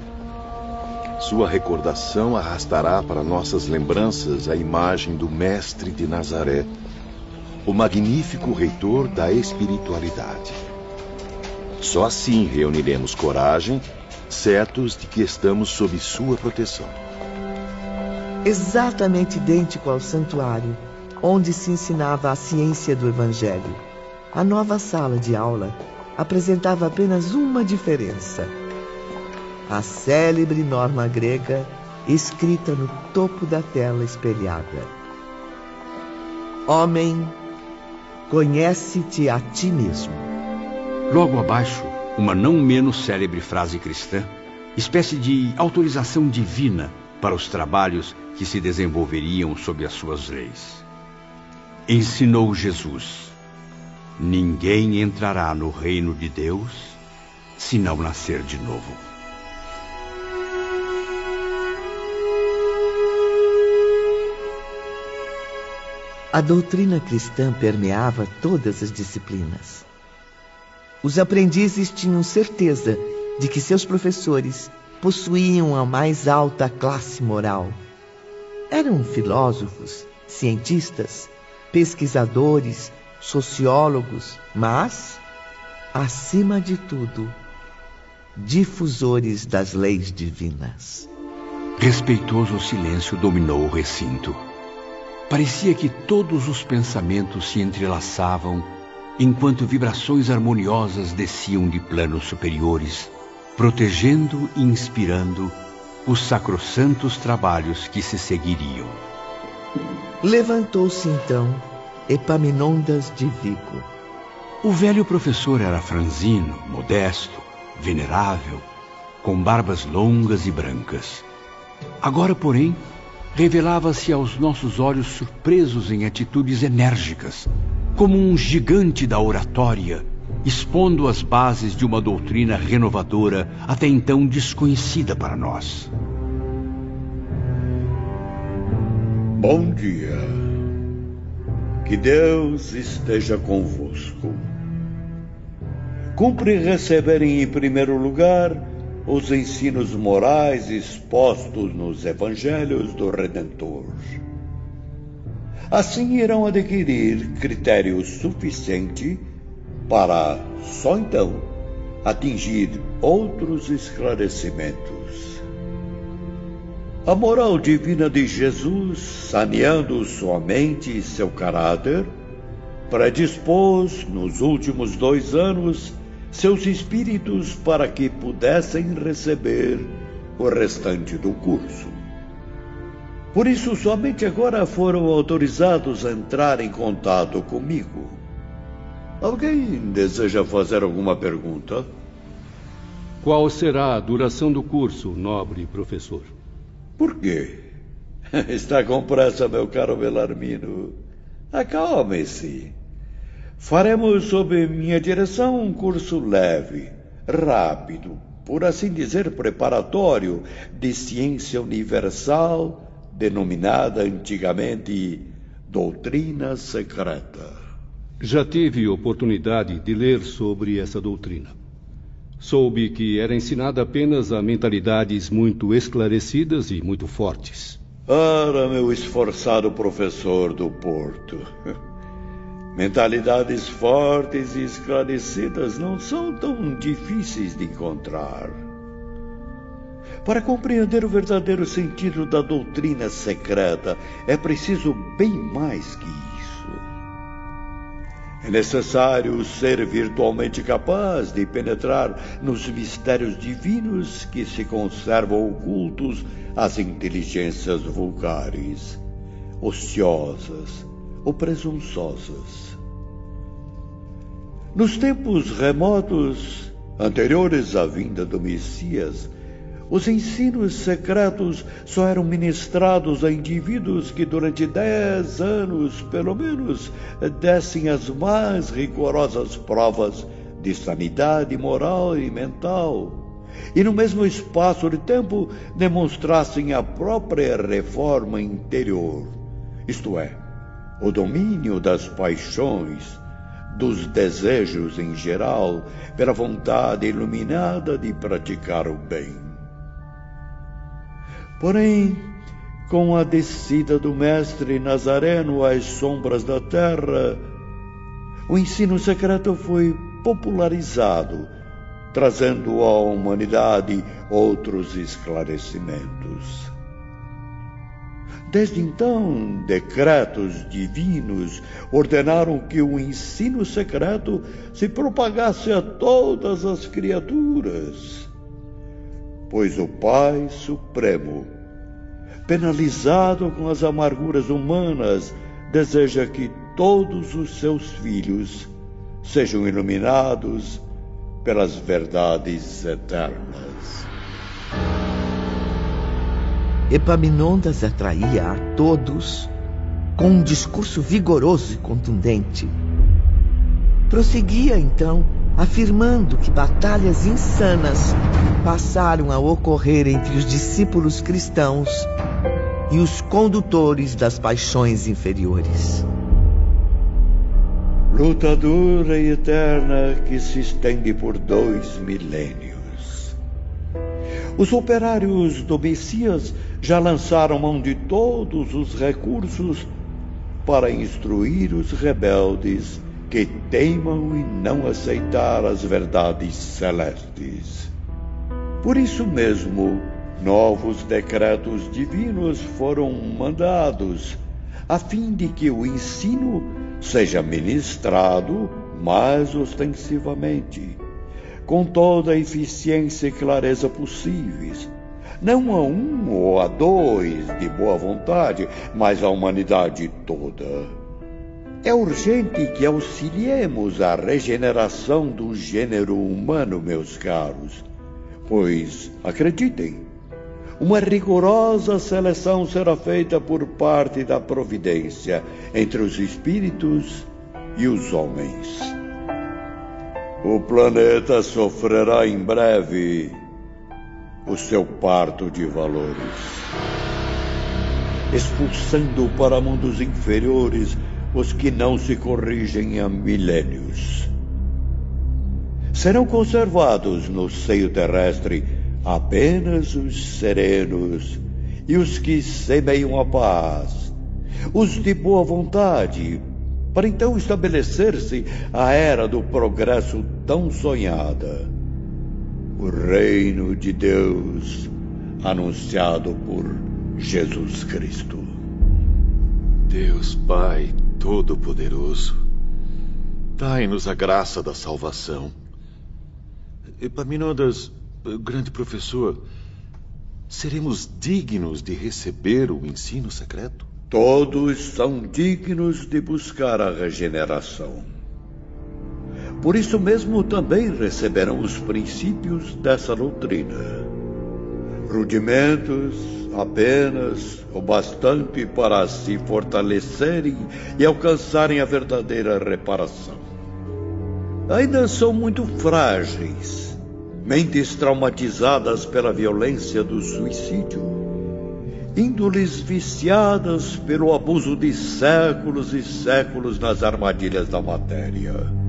Sua recordação arrastará para nossas lembranças a imagem do Mestre de Nazaré, o magnífico reitor da espiritualidade. Só assim reuniremos coragem, certos de que estamos sob sua proteção. Exatamente idêntico ao santuário, onde se ensinava a ciência do Evangelho. A nova sala de aula apresentava apenas uma diferença. A célebre norma grega escrita no topo da tela espelhada. Homem, conhece-te a ti mesmo. Logo abaixo, uma não menos célebre frase cristã, espécie de autorização divina para os trabalhos que se desenvolveriam sob as suas leis. Ensinou Jesus: Ninguém entrará no reino de Deus se não nascer de novo. A doutrina cristã permeava todas as disciplinas. Os aprendizes tinham certeza de que seus professores possuíam a mais alta classe moral. Eram filósofos, cientistas, pesquisadores, sociólogos, mas, acima de tudo, difusores das leis divinas. Respeitoso silêncio dominou o recinto. Parecia que todos os pensamentos se entrelaçavam enquanto vibrações harmoniosas desciam de planos superiores, protegendo e inspirando os sacrossantos trabalhos que se seguiriam. Levantou-se então Epaminondas de Vigo. O velho professor era franzino, modesto, venerável, com barbas longas e brancas. Agora, porém, revelava-se aos nossos olhos surpresos em atitudes enérgicas, como um gigante da oratória, expondo as bases de uma doutrina renovadora até então desconhecida para nós. Bom dia. Que Deus esteja convosco. Cumpre receberem em primeiro lugar os ensinos morais expostos nos evangelhos do Redentor. Assim irão adquirir critério suficiente para, só então, atingir outros esclarecimentos. A moral divina de Jesus, saneando sua mente e seu caráter, predispôs, nos últimos dois anos, seus espíritos para que pudessem receber o restante do curso. Por isso, somente agora foram autorizados a entrar em contato comigo. Alguém deseja fazer alguma pergunta? Qual será a duração do curso, nobre professor? Por quê? Está com pressa, meu caro Belarmino. Acalme-se. Faremos, sob minha direção, um curso leve, rápido, por assim dizer, preparatório de ciência universal, denominada antigamente doutrina secreta. Já tive oportunidade de ler sobre essa doutrina. Soube que era ensinada apenas a mentalidades muito esclarecidas e muito fortes. Ora, meu esforçado professor do Porto. Mentalidades fortes e esclarecidas não são tão difíceis de encontrar. Para compreender o verdadeiro sentido da doutrina secreta, é preciso bem mais que isso. É necessário ser virtualmente capaz de penetrar nos mistérios divinos que se conservam ocultos às inteligências vulgares, ociosas ou presunçosas. Nos tempos remotos, anteriores à vinda do Messias, Os ensinos secretos só eram ministrados a indivíduos que durante dez anos, pelo menos, dessem as mais rigorosas provas de sanidade moral e mental. E no mesmo espaço de tempo demonstrassem a própria reforma interior, isto é, o domínio das paixões, dos desejos em geral, pela vontade iluminada de praticar o bem. Porém, com a descida do Mestre Nazareno às sombras da terra, o ensino secreto foi popularizado, trazendo à humanidade outros esclarecimentos. Desde então, decretos divinos ordenaram que o ensino secreto se propagasse a todas as criaturas, pois o Pai Supremo, penalizado com as amarguras humanas, deseja que todos os seus filhos sejam iluminados pelas verdades eternas. Epaminondas atraía a todos com um discurso vigoroso e contundente. Prosseguia então, afirmando que batalhas insanas passaram a ocorrer entre os discípulos cristãos e os condutores das paixões inferiores. Luta dura e eterna que se estende por dois milênios. Os operários do Messias já lançaram mão de todos os recursos para instruir os rebeldes que teimam em não aceitar as verdades celestes. Por isso mesmo, novos decretos divinos foram mandados, a fim de que o ensino seja ministrado mais ostensivamente com toda a eficiência e clareza possíveis. Não a um ou a dois de boa vontade, mas a humanidade toda. É urgente que auxiliemos a regeneração do gênero humano, meus caros, pois, acreditem, uma rigorosa seleção será feita por parte da providência entre os espíritos e os homens. O planeta sofrerá em breve o seu parto de valores, expulsando para mundos inferiores os que não se corrigem há milênios. Serão conservados no seio terrestre apenas os serenos e os que semeiam a paz, os de boa vontade, para então estabelecer-se a era do progresso tão sonhada. O reino de Deus anunciado por Jesus Cristo. Deus Pai Todo-Poderoso, dai-nos a graça da salvação. Epaminondas, grande professor, seremos dignos de receber o ensino secreto? Todos são dignos de buscar a regeneração. Por isso mesmo também receberão os princípios dessa doutrina. Rudimentos apenas o bastante para se fortalecerem e alcançarem a verdadeira reparação. Ainda são muito frágeis, mentes traumatizadas pela violência do suicídio índoles viciadas pelo abuso de séculos e séculos nas armadilhas da matéria.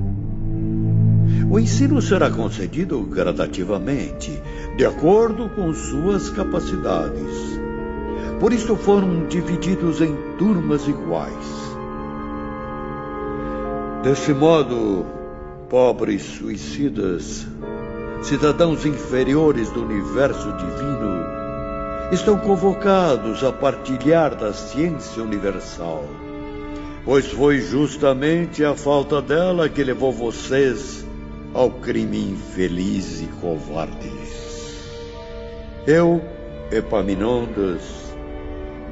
O ensino será concedido gradativamente, de acordo com suas capacidades. Por isso foram divididos em turmas iguais. Desse modo, pobres suicidas, cidadãos inferiores do universo divino, estão convocados a partilhar da ciência universal, pois foi justamente a falta dela que levou vocês ao crime infeliz e covarde. Eu, Epaminondas,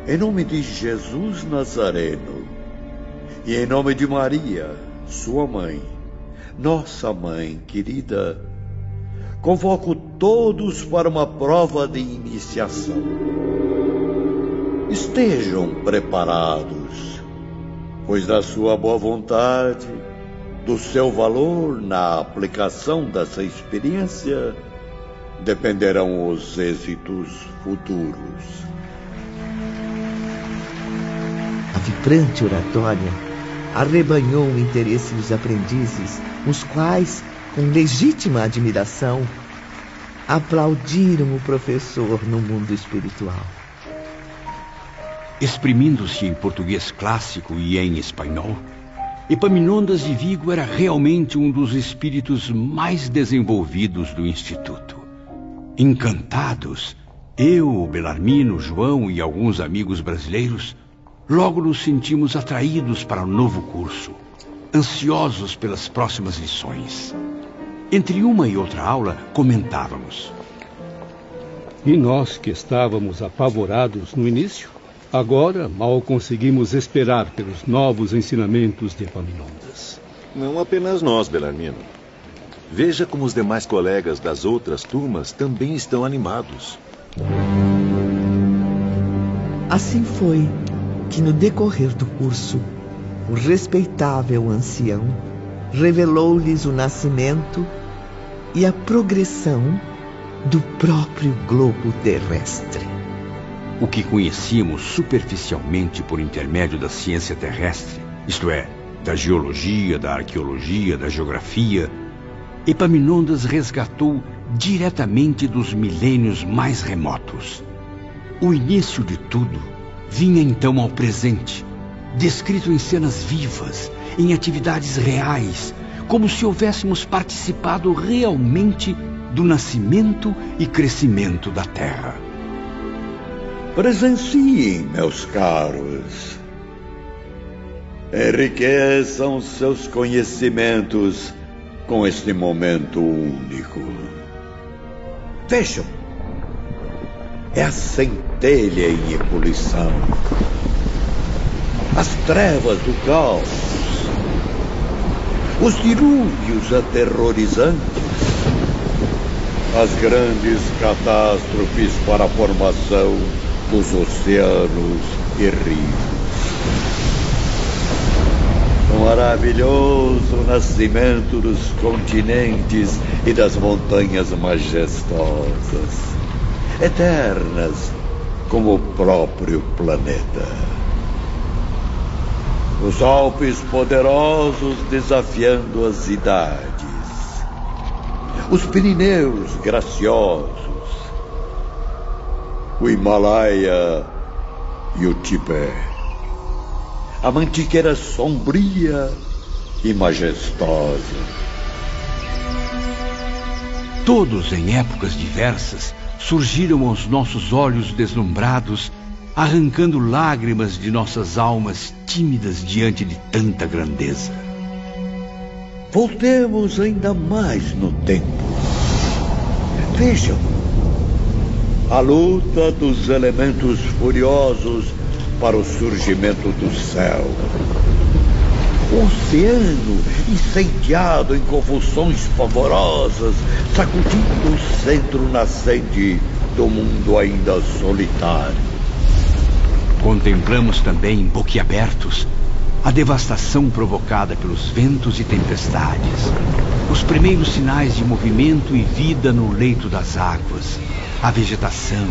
em nome de Jesus Nazareno e em nome de Maria, sua mãe, nossa mãe querida, convoco todos para uma prova de iniciação. Estejam preparados, pois da sua boa vontade, do seu valor na aplicação dessa experiência, dependerão os êxitos futuros. A vibrante oratória arrebanhou o interesse dos aprendizes, os quais, com legítima admiração, aplaudiram o professor no mundo espiritual. Exprimindo-se em português clássico e em espanhol, Epaminondas de Vigo era realmente um dos espíritos mais desenvolvidos do Instituto. Encantados, eu, Belarmino, João e alguns amigos brasileiros, logo nos sentimos atraídos para o novo curso, ansiosos pelas próximas lições. Entre uma e outra aula, comentávamos. E nós que estávamos apavorados no início, Agora, mal conseguimos esperar pelos novos ensinamentos de Epaminondas. Não apenas nós, Belarmino. Veja como os demais colegas das outras turmas também estão animados. Assim foi que, no decorrer do curso, o respeitável ancião revelou-lhes o nascimento e a progressão do próprio globo terrestre. O que conhecíamos superficialmente por intermédio da ciência terrestre, isto é, da geologia, da arqueologia, da geografia, Epaminondas resgatou diretamente dos milênios mais remotos. O início de tudo vinha então ao presente, descrito em cenas vivas, em atividades reais, como se houvéssemos participado realmente do nascimento e crescimento da Terra. Presenciem, meus caros. Enriqueçam seus conhecimentos com este momento único. Vejam, é a centelha em ebulição, as trevas do caos, os dilúvios aterrorizantes, as grandes catástrofes para a formação dos oceanos e rios. O maravilhoso nascimento dos continentes e das montanhas majestosas, eternas como o próprio planeta. Os Alpes poderosos desafiando as idades. Os Pirineus graciosos o Himalaia e o Tibete. A mantiqueira sombria e majestosa. Todos, em épocas diversas, surgiram aos nossos olhos deslumbrados, arrancando lágrimas de nossas almas tímidas diante de tanta grandeza. Voltemos ainda mais no tempo. Vejam a luta dos elementos furiosos para o surgimento do céu. O oceano incendiado em convulsões pavorosas, sacudindo o centro nascente do mundo ainda solitário. Contemplamos também, boquiabertos, a devastação provocada pelos ventos e tempestades, os primeiros sinais de movimento e vida no leito das águas, a vegetação,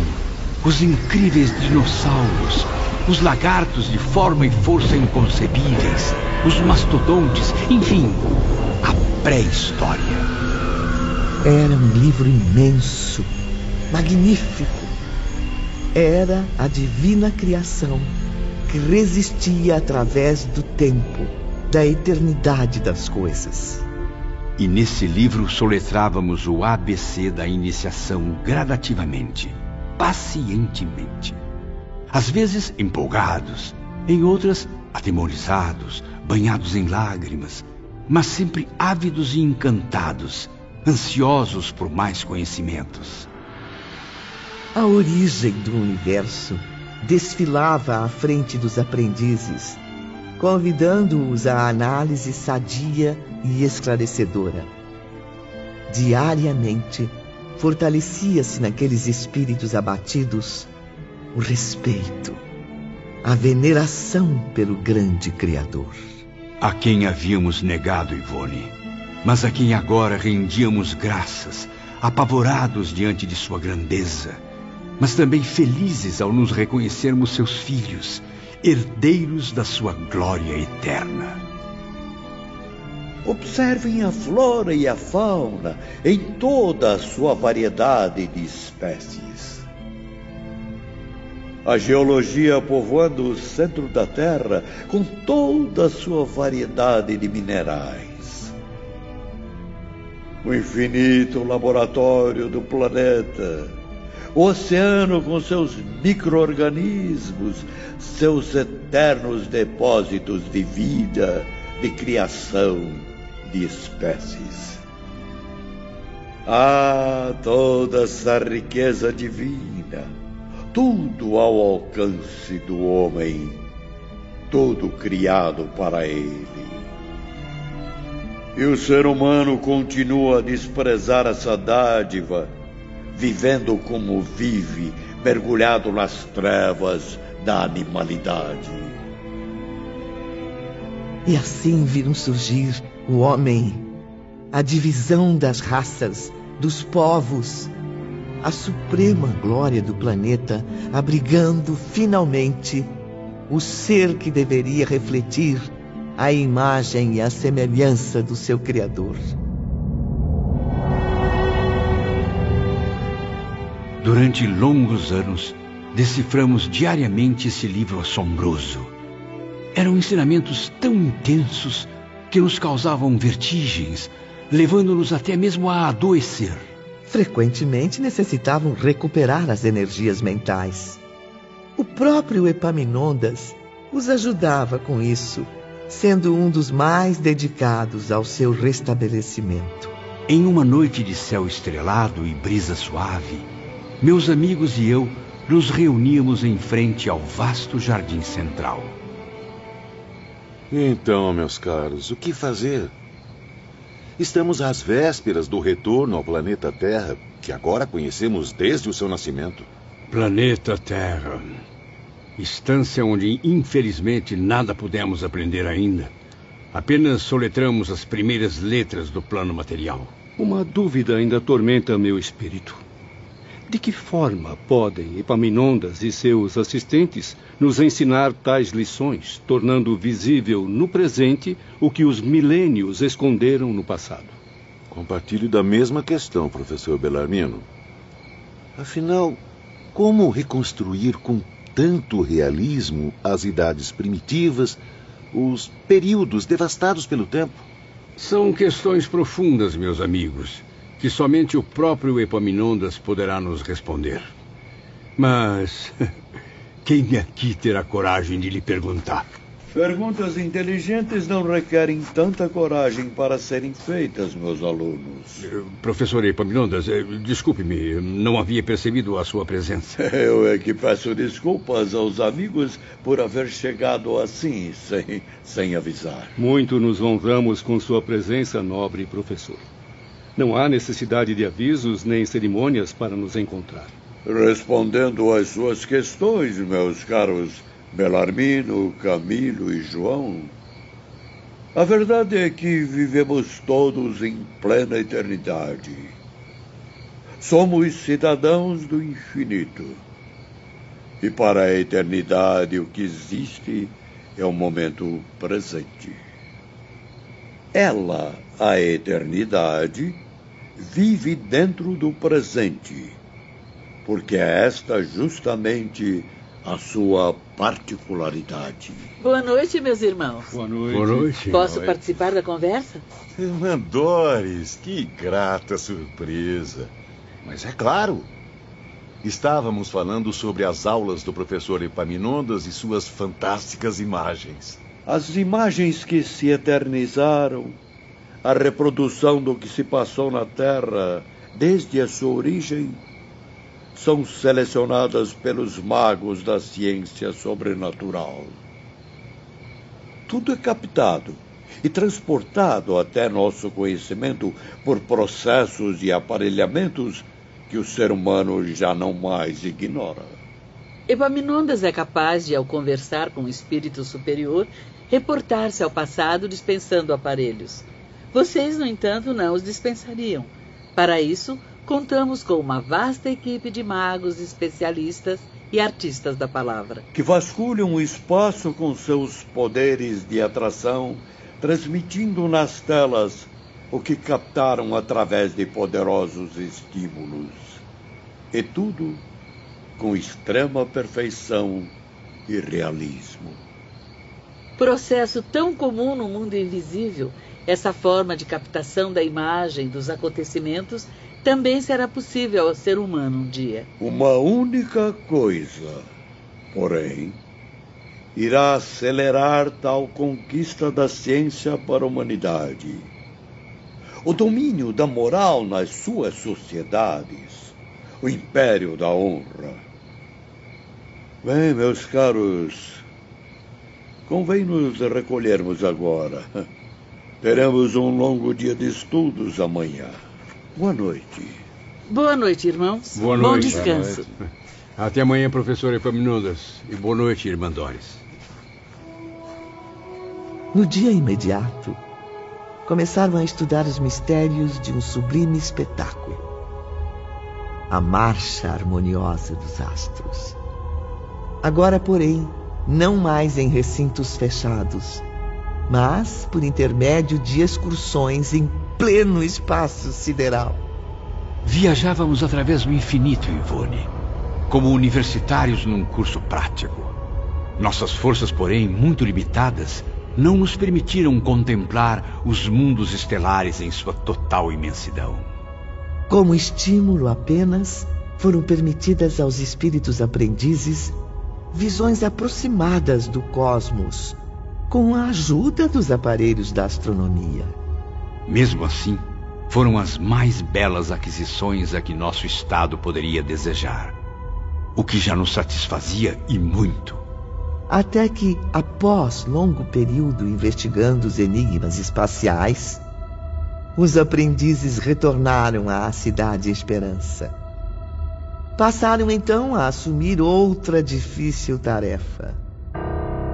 os incríveis dinossauros, os lagartos de forma e força inconcebíveis, os mastodontes, enfim, a pré-história. Era um livro imenso, magnífico. Era a divina criação que resistia através do tempo, da eternidade das coisas. E nesse livro soletrávamos o ABC da iniciação gradativamente, pacientemente. Às vezes empolgados, em outras atemorizados, banhados em lágrimas, mas sempre ávidos e encantados, ansiosos por mais conhecimentos. A origem do universo desfilava à frente dos aprendizes, convidando-os à análise sadia e esclarecedora. Diariamente, fortalecia-se naqueles espíritos abatidos o respeito, a veneração pelo grande Criador. A quem havíamos negado Ivone, mas a quem agora rendíamos graças, apavorados diante de sua grandeza, mas também felizes ao nos reconhecermos seus filhos, herdeiros da sua glória eterna. Observem a flora e a fauna em toda a sua variedade de espécies. A geologia povoando o centro da Terra com toda a sua variedade de minerais. O infinito laboratório do planeta. O oceano com seus micro-organismos, seus eternos depósitos de vida, de criação de espécies. Ah, toda essa riqueza divina, tudo ao alcance do homem, tudo criado para ele. E o ser humano continua a desprezar essa dádiva, vivendo como vive, mergulhado nas trevas da animalidade. E assim viram surgir o homem, a divisão das raças, dos povos, a suprema glória do planeta, abrigando finalmente o ser que deveria refletir a imagem e a semelhança do seu Criador. Durante longos anos, deciframos diariamente esse livro assombroso. Eram ensinamentos tão intensos que nos causavam vertigens, levando-nos até mesmo a adoecer. Frequentemente necessitavam recuperar as energias mentais. O próprio Epaminondas os ajudava com isso, sendo um dos mais dedicados ao seu restabelecimento. Em uma noite de céu estrelado e brisa suave, meus amigos e eu nos reuníamos em frente ao vasto jardim central. Então, meus caros, o que fazer? Estamos às vésperas do retorno ao planeta Terra, que agora conhecemos desde o seu nascimento. Planeta Terra. Estância onde, infelizmente, nada pudemos aprender ainda. Apenas soletramos as primeiras letras do plano material. Uma dúvida ainda atormenta meu espírito. De que forma podem Epaminondas e seus assistentes nos ensinar tais lições, tornando visível no presente o que os milênios esconderam no passado? Compartilho da mesma questão, professor Bellarmino. Afinal, como reconstruir com tanto realismo as idades primitivas, os períodos devastados pelo tempo? São questões profundas, meus amigos que somente o próprio Epaminondas poderá nos responder. Mas quem aqui terá coragem de lhe perguntar? Perguntas inteligentes não requerem tanta coragem para serem feitas, meus alunos. Eh, professor Epaminondas, eh, desculpe-me, não havia percebido a sua presença. Eu é que peço desculpas aos amigos por haver chegado assim, sem, sem avisar. Muito nos honramos com sua presença, nobre professor. Não há necessidade de avisos nem cerimônias para nos encontrar. Respondendo às suas questões, meus caros Belarmino, Camilo e João, a verdade é que vivemos todos em plena eternidade. Somos cidadãos do infinito. E para a eternidade o que existe é o momento presente. Ela, a eternidade, vive dentro do presente, porque é esta justamente a sua particularidade. Boa noite, meus irmãos. Boa noite. Boa noite. Posso participar da conversa? Irmã Doris, que grata surpresa. Mas é claro. Estávamos falando sobre as aulas do professor Epaminondas e suas fantásticas imagens. As imagens que se eternizaram a reprodução do que se passou na Terra desde a sua origem, são selecionadas pelos magos da ciência sobrenatural. Tudo é captado e transportado até nosso conhecimento por processos e aparelhamentos que o ser humano já não mais ignora. Epaminondas é capaz de, ao conversar com o espírito superior, reportar-se ao passado dispensando aparelhos. Vocês, no entanto, não os dispensariam. Para isso, contamos com uma vasta equipe de magos, especialistas e artistas da palavra. Que vasculham o espaço com seus poderes de atração, transmitindo nas telas o que captaram através de poderosos estímulos. E tudo com extrema perfeição e realismo. Processo tão comum no mundo invisível, essa forma de captação da imagem dos acontecimentos também será possível ao ser humano um dia. Uma única coisa, porém, irá acelerar tal conquista da ciência para a humanidade. O domínio da moral nas suas sociedades, o império da honra. Bem, meus caros, convém nos recolhermos agora. Teremos um longo dia de estudos amanhã. Boa noite. Boa noite, irmãos. Boa noite. Bom descanso. Noite. Até amanhã, professor Epaminondas. E boa noite, irmã Doris. No dia imediato, começaram a estudar os mistérios de um sublime espetáculo. A marcha harmoniosa dos astros. Agora, porém, não mais em recintos fechados, mas por intermédio de excursões em pleno espaço sideral. Viajávamos através do infinito, Ivone, como universitários num curso prático. Nossas forças, porém, muito limitadas, não nos permitiram contemplar os mundos estelares em sua total imensidão. Como estímulo apenas, foram permitidas aos espíritos aprendizes visões aproximadas do cosmos, com a ajuda dos aparelhos da astronomia. Mesmo assim, foram as mais belas aquisições a que nosso Estado poderia desejar. O que já nos satisfazia e muito. Até que, após longo período investigando os enigmas espaciais, os aprendizes retornaram à Cidade Esperança. Passaram então a assumir outra difícil tarefa: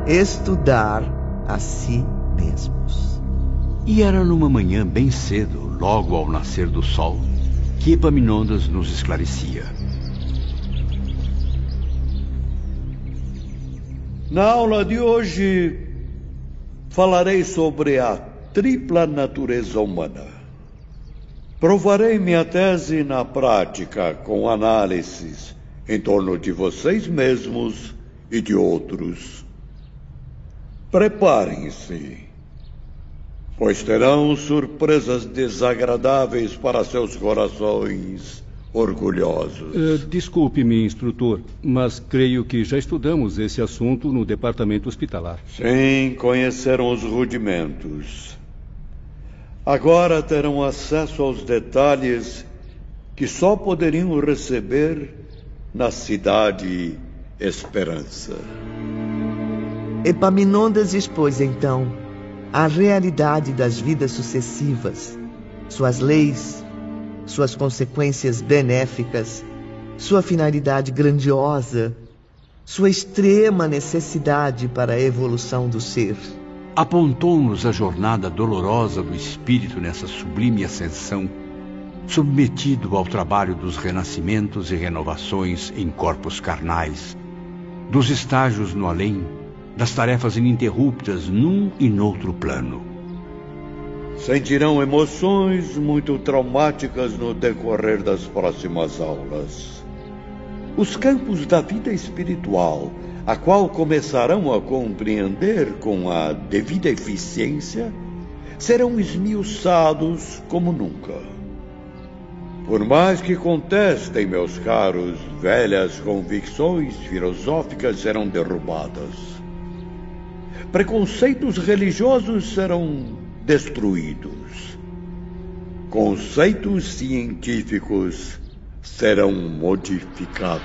estudar a si mesmos. E era numa manhã bem cedo, logo ao nascer do sol, que Epaminondas nos esclarecia. Na aula de hoje, falarei sobre a tripla natureza humana. Provarei minha tese na prática com análises em torno de vocês mesmos e de outros. Preparem-se, pois terão surpresas desagradáveis para seus corações orgulhosos. Uh, Desculpe-me, instrutor, mas creio que já estudamos esse assunto no departamento hospitalar. Sim, conheceram os rudimentos. Agora terão acesso aos detalhes que só poderiam receber na cidade Esperança. Epaminondas expôs então a realidade das vidas sucessivas, suas leis, suas consequências benéficas, sua finalidade grandiosa, sua extrema necessidade para a evolução do ser. Apontou-nos a jornada dolorosa do espírito nessa sublime ascensão, submetido ao trabalho dos renascimentos e renovações em corpos carnais, dos estágios no além, das tarefas ininterruptas num e noutro plano. Sentirão emoções muito traumáticas no decorrer das próximas aulas. Os campos da vida espiritual, a qual começarão a compreender com a devida eficiência, serão esmiuçados como nunca. Por mais que contestem, meus caros, velhas convicções filosóficas serão derrubadas. Preconceitos religiosos serão destruídos. Conceitos científicos serão modificados.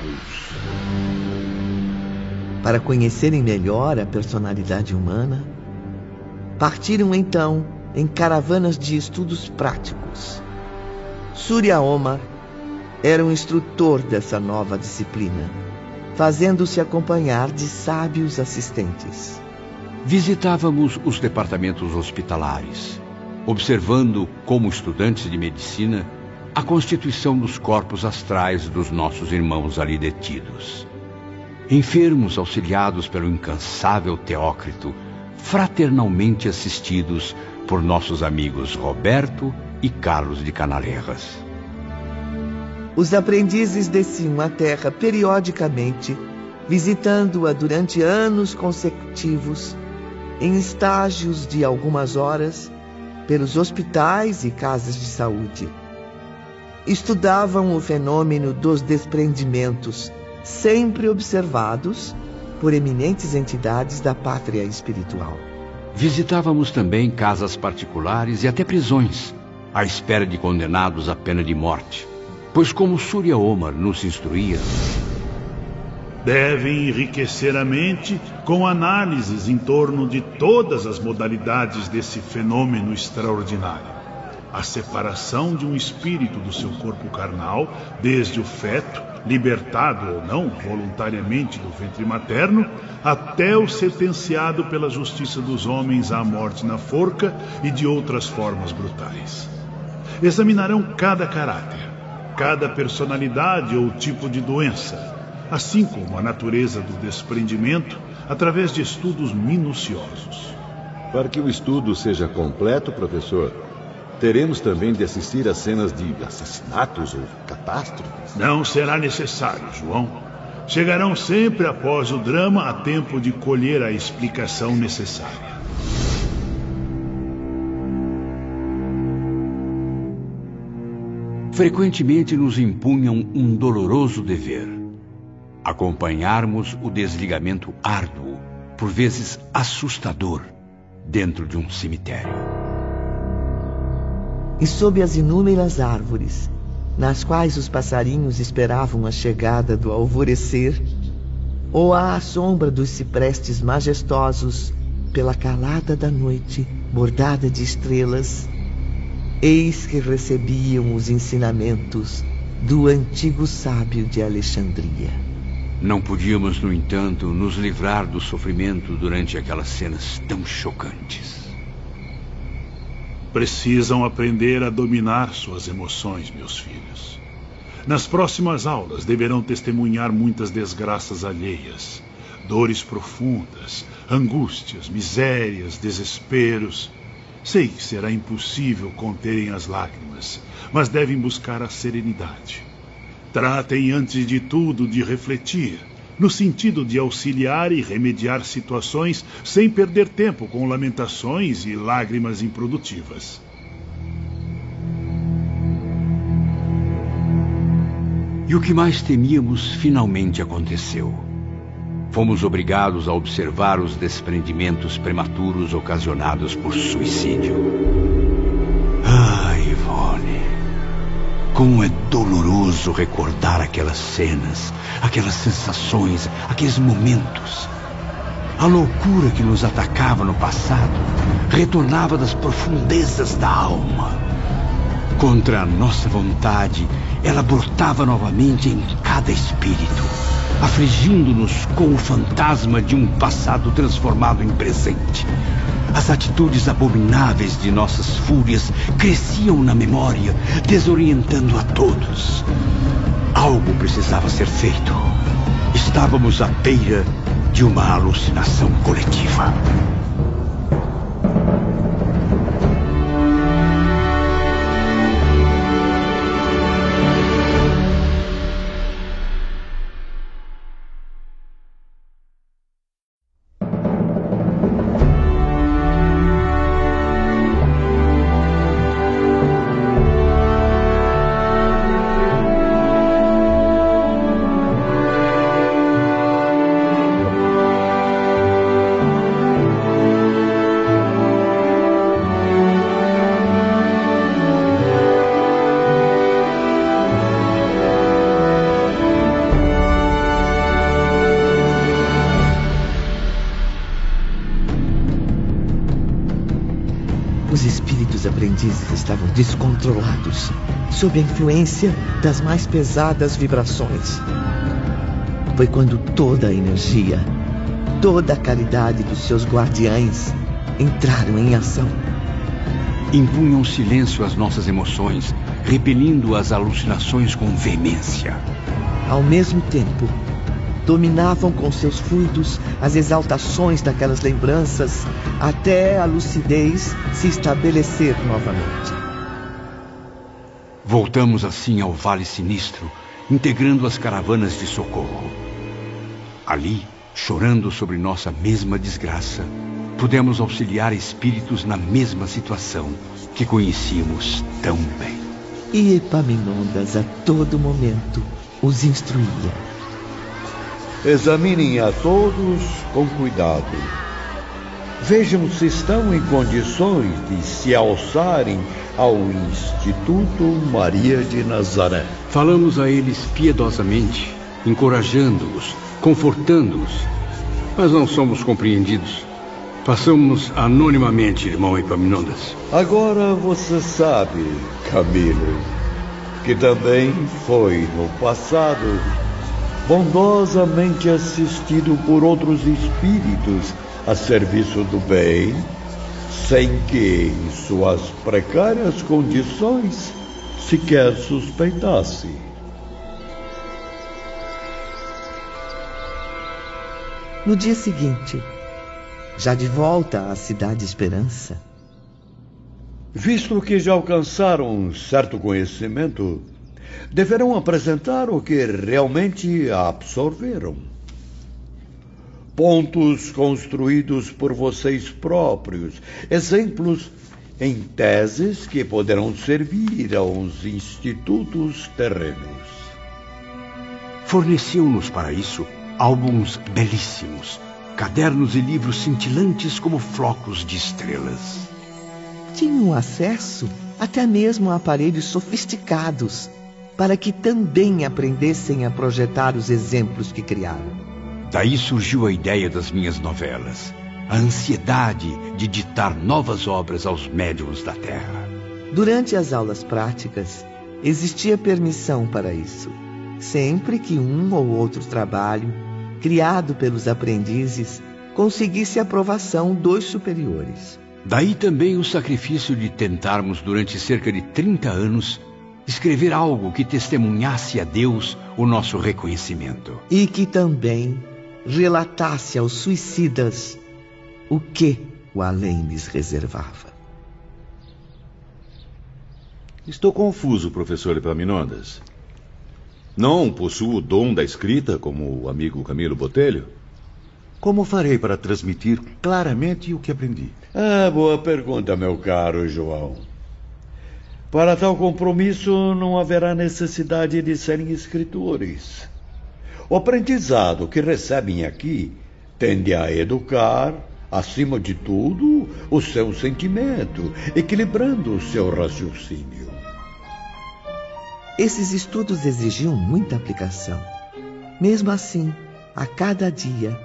Para conhecerem melhor a personalidade humana, partiram então em caravanas de estudos práticos. Surya Omar, era o instrutor dessa nova disciplina, fazendo-se acompanhar de sábios assistentes. Visitávamos os departamentos hospitalares, observando, como estudantes de medicina, a constituição dos corpos astrais dos nossos irmãos ali detidos. Enfermos auxiliados pelo incansável Teócrito, fraternalmente assistidos por nossos amigos Roberto e Carlos de Canalerras. Os aprendizes desciam à terra periodicamente, visitando-a durante anos consecutivos em estágios de algumas horas pelos hospitais e casas de saúde. Estudavam o fenômeno dos desprendimentos, sempre observados por eminentes entidades da pátria espiritual. Visitávamos também casas particulares e até prisões, à espera de condenados à pena de morte. Pois, como Surya Omar nos instruía, devem enriquecer a mente com análises em torno de todas as modalidades desse fenômeno extraordinário. A separação de um espírito do seu corpo carnal, desde o feto, libertado ou não voluntariamente do ventre materno, até o sentenciado pela justiça dos homens à morte na forca e de outras formas brutais. Examinarão cada caráter, cada personalidade ou tipo de doença, assim como a natureza do desprendimento, através de estudos minuciosos. Para que o estudo seja completo, professor, teremos também de assistir a cenas de assassinatos ou catástrofes? Não será necessário, João. Chegarão sempre após o drama a tempo de colher a explicação necessária. Frequentemente nos impunham um doloroso dever acompanharmos o desligamento árduo, por vezes assustador, dentro de um cemitério. E sob as inúmeras árvores, nas quais os passarinhos esperavam a chegada do alvorecer, ou à sombra dos ciprestes majestosos, pela calada da noite, bordada de estrelas, eis que recebiam os ensinamentos do antigo sábio de Alexandria. Não podíamos, no entanto, nos livrar do sofrimento durante aquelas cenas tão chocantes. Precisam aprender a dominar suas emoções, meus filhos. Nas próximas aulas deverão testemunhar muitas desgraças alheias, dores profundas, angústias, misérias, desesperos. Sei que será impossível conterem as lágrimas, mas devem buscar a serenidade. Tratem, antes de tudo, de refletir, no sentido de auxiliar e remediar situações sem perder tempo com lamentações e lágrimas improdutivas. E o que mais temíamos finalmente aconteceu. Fomos obrigados a observar os desprendimentos prematuros ocasionados por suicídio. Como é doloroso recordar aquelas cenas, aquelas sensações, aqueles momentos. A loucura que nos atacava no passado retornava das profundezas da alma. Contra a nossa vontade, ela brotava novamente em cada espírito, afligindo-nos com o fantasma de um passado transformado em presente, as atitudes abomináveis de nossas fúrias cresciam na memória, desorientando a todos. Algo precisava ser feito. Estávamos à beira de uma alucinação coletiva. Sob a influência das mais pesadas vibrações. Foi quando toda a energia, toda a caridade dos seus guardiães entraram em ação. Impunham silêncio às nossas emoções, repelindo as alucinações com veemência. Ao mesmo tempo, dominavam com seus fluidos as exaltações daquelas lembranças até a lucidez se estabelecer novamente. Voltamos assim ao Vale Sinistro, integrando as caravanas de socorro. Ali, chorando sobre nossa mesma desgraça, pudemos auxiliar espíritos na mesma situação que conhecíamos tão bem. E Epaminondas a todo momento os instruía. Examinem a todos com cuidado. Vejam se estão em condições de se alçarem ao Instituto Maria de Nazaré. Falamos a eles piedosamente, encorajando-os, confortando-os, mas não somos compreendidos. Passamos anonimamente, irmão Epaminondas. Agora você sabe, Camilo, que também foi no passado bondosamente assistido por outros espíritos a serviço do bem, sem que, em suas precárias condições, sequer suspeitasse. No dia seguinte, já de volta à Cidade Esperança, Visto que já alcançaram um certo conhecimento, deverão apresentar o que realmente absorveram. Pontos construídos por vocês próprios, exemplos em teses que poderão servir aos institutos terrenos. Forneceu-nos para isso álbuns belíssimos, cadernos e livros cintilantes como flocos de estrelas. Tinham acesso até mesmo a aparelhos sofisticados para que também aprendessem a projetar os exemplos que criaram. Daí surgiu a ideia das minhas novelas, a ansiedade de ditar novas obras aos médiums da Terra. Durante as aulas práticas, existia permissão para isso, sempre que um ou outro trabalho, criado pelos aprendizes, conseguisse aprovação dos superiores. Daí também o sacrifício de tentarmos, durante cerca de 30 anos, escrever algo que testemunhasse a Deus o nosso reconhecimento. E que também relatasse aos suicidas o que o além lhes reservava. Estou confuso, professor Epaminondas. Não possuo o dom da escrita, como o amigo Camilo Botelho? Como farei para transmitir claramente o que aprendi? Ah, boa pergunta, meu caro João. Para tal compromisso, não haverá necessidade de serem escritores. O aprendizado que recebem aqui tende a educar, acima de tudo, o seu sentimento, equilibrando o seu raciocínio. Esses estudos exigiam muita aplicação. Mesmo assim, a cada dia,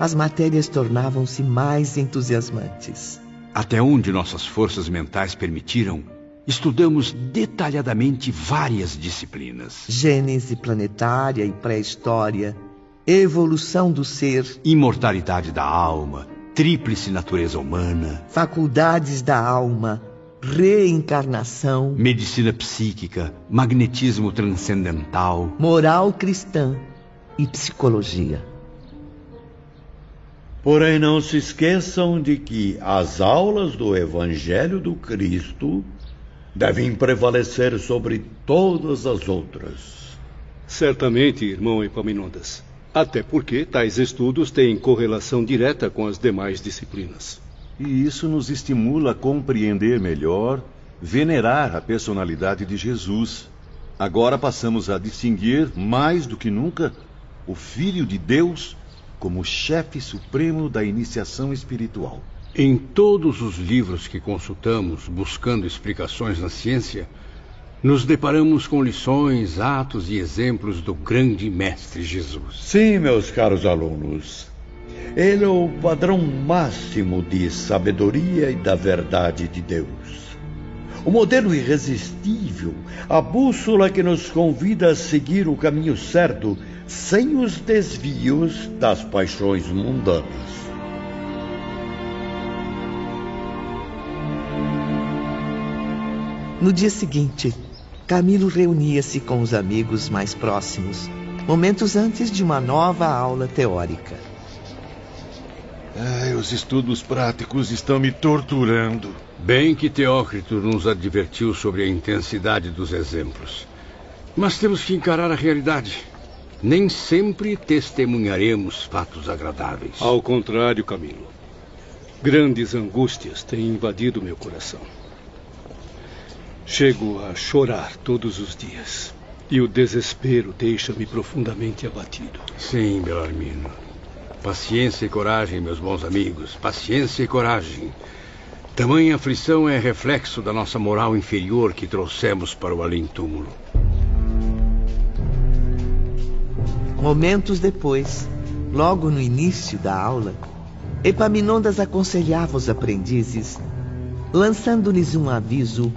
as matérias tornavam-se mais entusiasmantes. Até onde nossas forças mentais permitiram, estudamos detalhadamente várias disciplinas: Gênese planetária e pré-história, evolução do ser, imortalidade da alma, tríplice natureza humana, faculdades da alma, reencarnação, medicina psíquica, magnetismo transcendental, moral cristã e psicologia. Porém, não se esqueçam de que as aulas do Evangelho do Cristo devem prevalecer sobre todas as outras. Certamente, irmão Epaminondas. Até porque tais estudos têm correlação direta com as demais disciplinas. E isso nos estimula a compreender melhor, venerar a personalidade de Jesus. Agora passamos a distinguir, mais do que nunca, o Filho de Deus como chefe supremo da iniciação espiritual. Em todos os livros que consultamos buscando explicações na ciência, nos deparamos com lições, atos e exemplos do grande Mestre Jesus. Sim, meus caros alunos. Ele é o padrão máximo de sabedoria e da verdade de Deus. O modelo irresistível, a bússola que nos convida a seguir o caminho certo, sem os desvios das paixões mundanas. No dia seguinte, Camilo reunia-se com os amigos mais próximos, momentos antes de uma nova aula teórica. Ai, os estudos práticos estão me torturando. Bem que Teócrito nos advertiu sobre a intensidade dos exemplos. Mas temos que encarar a realidade. Nem sempre testemunharemos fatos agradáveis. Ao contrário, Camilo. Grandes angústias têm invadido meu coração. Chego a chorar todos os dias. E o desespero deixa-me profundamente abatido. Sim, Belarmino. Paciência e coragem, meus bons amigos. Paciência e coragem. Tamanha aflição é reflexo da nossa moral inferior que trouxemos para o além-túmulo. Momentos depois, logo no início da aula, Epaminondas aconselhava os aprendizes, lançando-lhes um aviso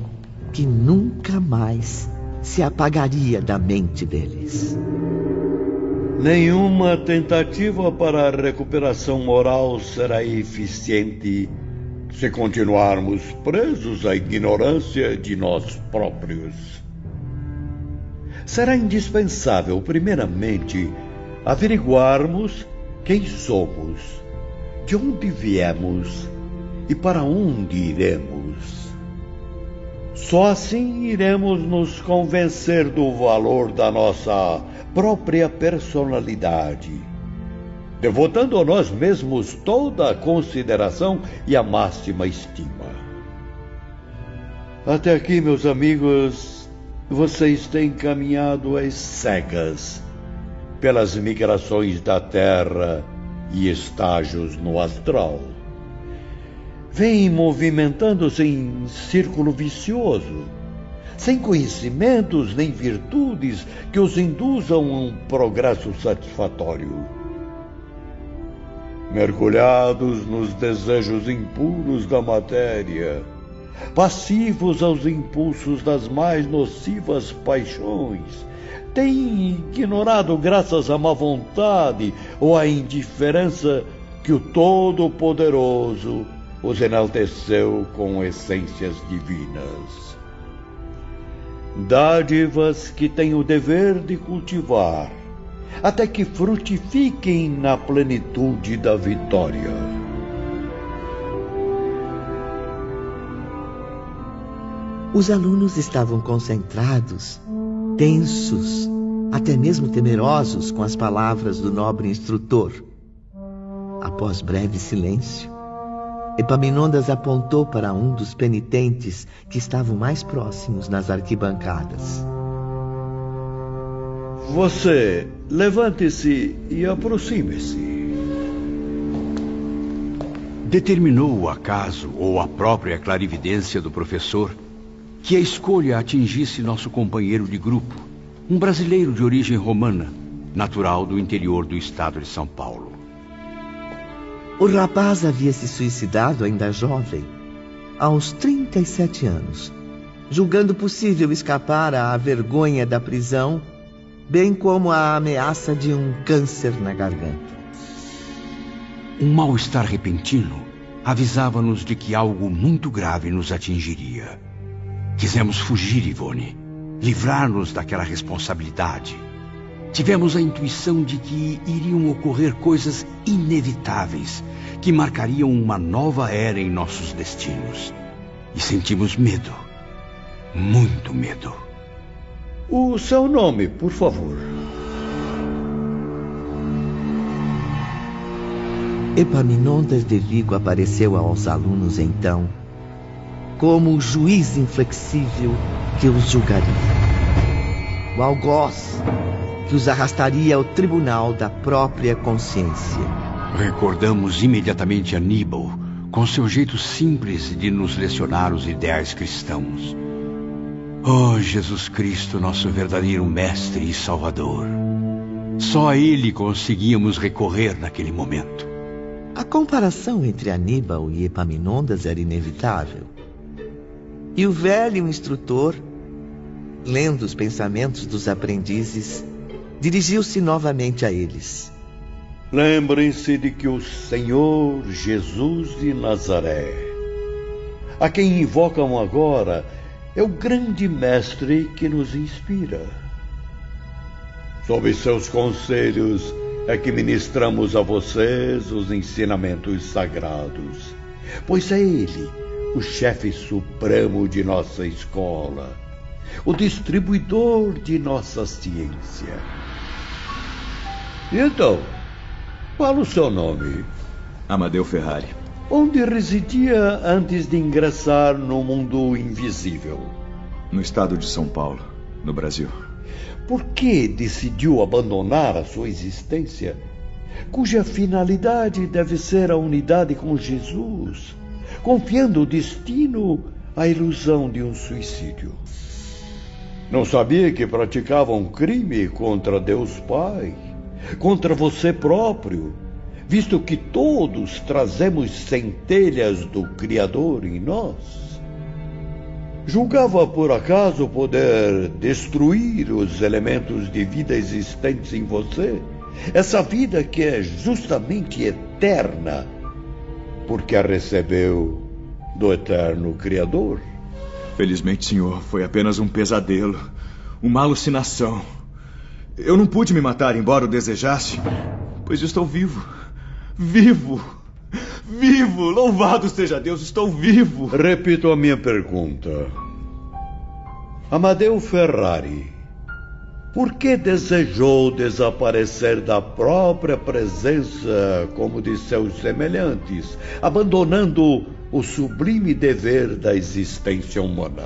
que nunca mais se apagaria da mente deles. Nenhuma tentativa para a recuperação moral será eficiente se continuarmos presos à ignorância de nós próprios. Será indispensável, primeiramente, averiguarmos quem somos, de onde viemos e para onde iremos. Só assim iremos nos convencer do valor da nossa própria personalidade, devotando a nós mesmos toda a consideração e a máxima estima. Até aqui, meus amigos, vocês têm caminhado às cegas pelas migrações da Terra e estágios no astral vem movimentando-se em círculo vicioso, sem conhecimentos nem virtudes que os induzam a um progresso satisfatório. Mergulhados nos desejos impuros da matéria, passivos aos impulsos das mais nocivas paixões, têm ignorado, graças à má vontade ou à indiferença, que o Todo-Poderoso os enalteceu com essências divinas. Dádivas que têm o dever de cultivar, até que frutifiquem na plenitude da vitória. Os alunos estavam concentrados, tensos, até mesmo temerosos com as palavras do nobre instrutor. Após breve silêncio, Epaminondas apontou para um dos penitentes que estavam mais próximos nas arquibancadas. Você levante-se e aproxime-se. Determinou o acaso ou a própria clarividência do professor que a escolha atingisse nosso companheiro de grupo, um brasileiro de origem romana, natural do interior do estado de São Paulo. O rapaz havia se suicidado ainda jovem, aos 37 anos, julgando possível escapar à vergonha da prisão, bem como à ameaça de um câncer na garganta. Um mal-estar repentino avisava-nos de que algo muito grave nos atingiria. Quisemos fugir, Ivone, livrar-nos daquela responsabilidade. Tivemos a intuição de que iriam ocorrer coisas inevitáveis que marcariam uma nova era em nossos destinos. E sentimos medo. Muito medo. O seu nome, por favor. Epaminondas de Vigo apareceu aos alunos então como o juiz inflexível que os julgaria. O algoz que os arrastaria ao tribunal da própria consciência. Recordamos imediatamente Aníbal, com seu jeito simples de nos lecionar os ideais cristãos. Oh, Jesus Cristo, nosso verdadeiro Mestre e Salvador. Só a Ele conseguíamos recorrer naquele momento. A comparação entre Aníbal e Epaminondas era inevitável. E o velho instrutor, lendo os pensamentos dos aprendizes, dirigiu-se novamente a eles. Lembrem-se de que o Senhor Jesus de Nazaré, a quem invocam agora, é o grande mestre que nos inspira. Sob seus conselhos é que ministramos a vocês os ensinamentos sagrados, pois é Ele o chefe supremo de nossa escola, o distribuidor de nossa ciência. Então, qual o seu nome? Amadeu Ferrari. Onde residia antes de ingressar no mundo invisível? No estado de São Paulo, no Brasil. Por que decidiu abandonar a sua existência, cuja finalidade deve ser a unidade com Jesus, confiando o destino à ilusão de um suicídio? Não sabia que praticava um crime contra Deus Pai? Contra você próprio, visto que todos trazemos centelhas do Criador em nós? Julgava por acaso poder destruir os elementos de vida existentes em você? Essa vida que é justamente eterna, porque a recebeu do eterno Criador? Felizmente, senhor, foi apenas um pesadelo, uma alucinação. Eu não pude me matar, embora o desejasse, pois estou vivo. Vivo! Vivo! Louvado seja Deus, estou vivo! Repito a minha pergunta. Amadeu Ferrari, por que desejou desaparecer da própria presença como de seus semelhantes, abandonando o sublime dever da existência humana?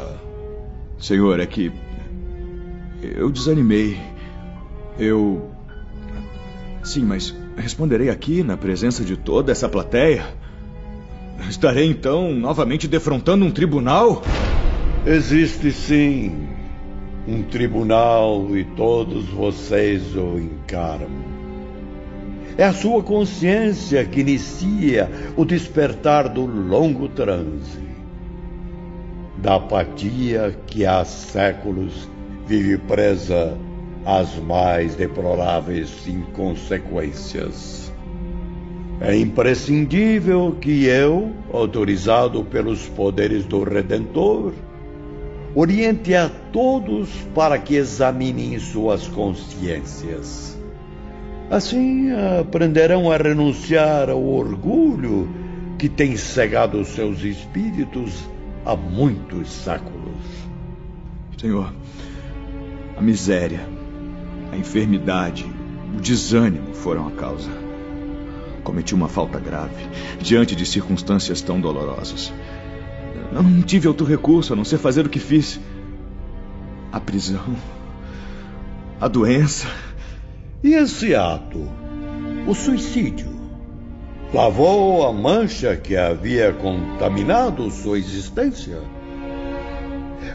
Senhor, é que eu desanimei. Eu. Sim, mas responderei aqui na presença de toda essa plateia? Estarei então novamente defrontando um tribunal? Existe sim um tribunal e todos vocês o encaram. É a sua consciência que inicia o despertar do longo transe, da apatia que há séculos vive presa as mais deploráveis inconsequências. É imprescindível que eu, autorizado pelos poderes do Redentor, oriente a todos para que examinem suas consciências. Assim aprenderão a renunciar ao orgulho que tem cegado seus espíritos há muitos séculos. Senhor, a miséria, a enfermidade, o desânimo foram a causa. Cometi uma falta grave diante de circunstâncias tão dolorosas. Não tive outro recurso a não ser fazer o que fiz. A prisão, a doença. E esse ato, o suicídio, lavou a mancha que havia contaminado sua existência?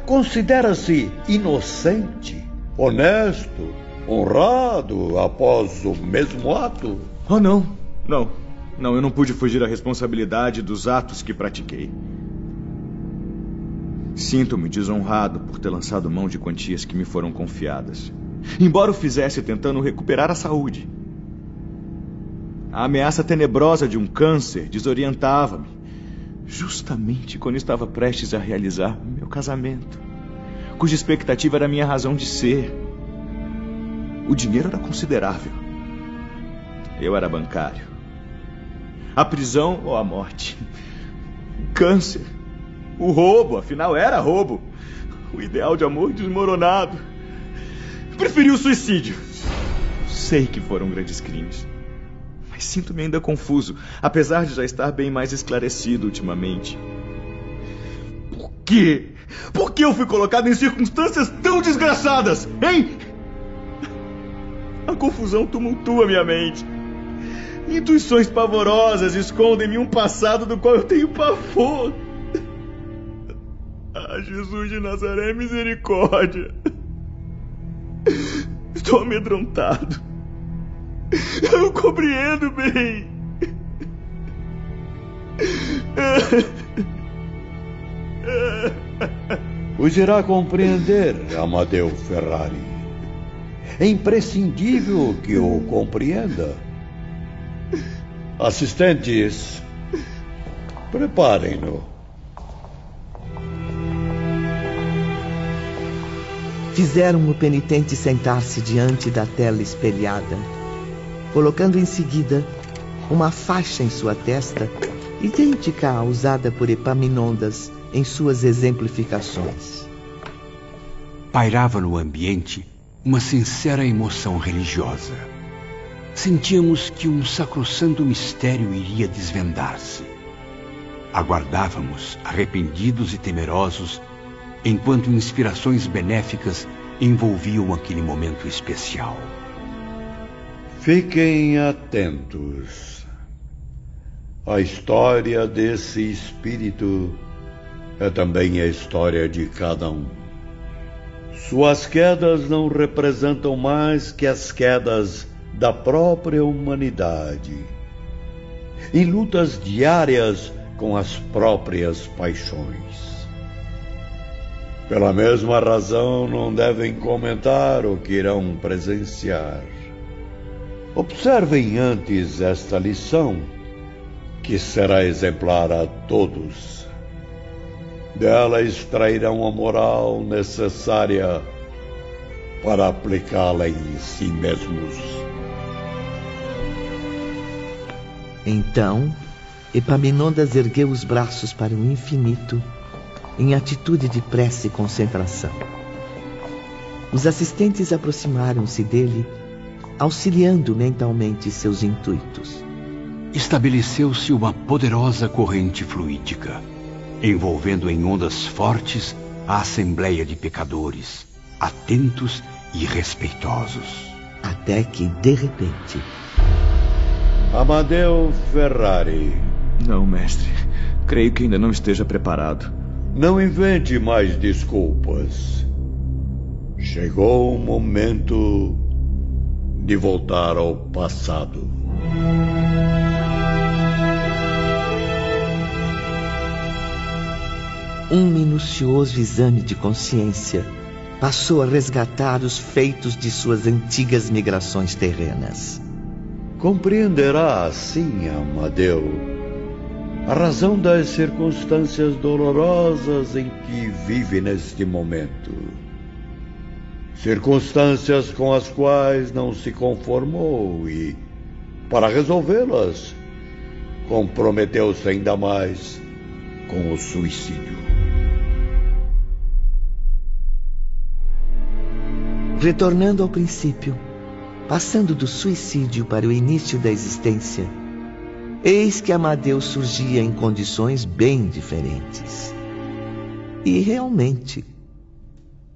Considera-se inocente, honesto, honrado após o mesmo ato? Oh, não, não. Não, eu não pude fugir à responsabilidade dos atos que pratiquei. Sinto-me desonrado por ter lançado mão de quantias que me foram confiadas, embora o fizesse tentando recuperar a saúde. A ameaça tenebrosa de um câncer desorientava-me, justamente quando estava prestes a realizar meu casamento, cuja expectativa era minha razão de ser. O dinheiro era considerável. Eu era bancário. A prisão ou a morte. O câncer. O roubo, afinal era roubo. O ideal de amor desmoronado. Preferi o suicídio. Sei que foram grandes crimes. Mas sinto-me ainda confuso, apesar de já estar bem mais esclarecido ultimamente. Por quê? Por que eu fui colocado em circunstâncias tão desgraçadas, hein? A confusão tumultua minha mente. Intuições pavorosas escondem-me um passado do qual eu tenho pavor. Ah, Jesus de Nazaré, misericórdia. Estou amedrontado. Eu compreendo bem. Os irá compreender, Amadeu Ferrari. É imprescindível que o compreenda. Assistentes, preparem-no. Fizeram o penitente sentar-se diante da tela espelhada, colocando em seguida uma faixa em sua testa, idêntica à usada por Epaminondas em suas exemplificações. Pairava no ambiente uma sincera emoção religiosa. Sentíamos que um sacrossanto mistério iria desvendar-se. Aguardávamos, arrependidos e temerosos, enquanto inspirações benéficas envolviam aquele momento especial. Fiquem atentos. A história desse espírito é também a história de cada um. Suas quedas não representam mais que as quedas da própria humanidade, em lutas diárias com as próprias paixões. Pela mesma razão, não devem comentar o que irão presenciar. Observem antes esta lição, que será exemplar a todos. Dela extrairão a moral necessária para aplicá-la em si mesmos. Então, Epaminondas ergueu os braços para o infinito em atitude de prece e concentração. Os assistentes aproximaram-se dele, auxiliando mentalmente seus intuitos. Estabeleceu-se uma poderosa corrente fluídica envolvendo em ondas fortes a assembleia de pecadores, atentos e respeitosos. Até que, de repente. Amadeu Ferrari. Não, mestre. Creio que ainda não esteja preparado. Não invente mais desculpas. Chegou o momento de voltar ao passado. Um minucioso exame de consciência passou a resgatar os feitos de suas antigas migrações terrenas. Compreenderá assim, Amadeu, a razão das circunstâncias dolorosas em que vive neste momento. Circunstâncias com as quais não se conformou e, para resolvê-las, comprometeu-se ainda mais com o suicídio. Retornando ao princípio, passando do suicídio para o início da existência, eis que Amadeus surgia em condições bem diferentes. E realmente,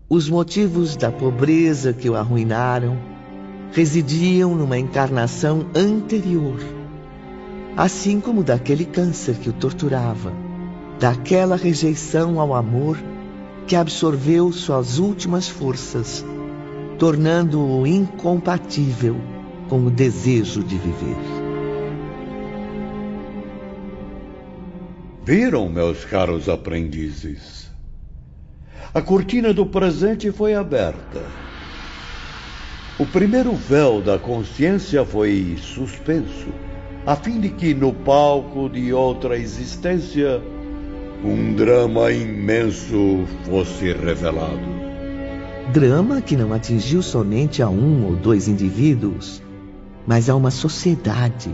os motivos da pobreza que o arruinaram residiam numa encarnação anterior, assim como daquele câncer que o torturava, daquela rejeição ao amor que absorveu suas últimas forças tornando-o incompatível com o desejo de viver. Viram, meus caros aprendizes? A cortina do presente foi aberta. O primeiro véu da consciência foi suspenso, a fim de que no palco de outra existência um drama imenso fosse revelado. Drama que não atingiu somente a um ou dois indivíduos, mas a uma sociedade,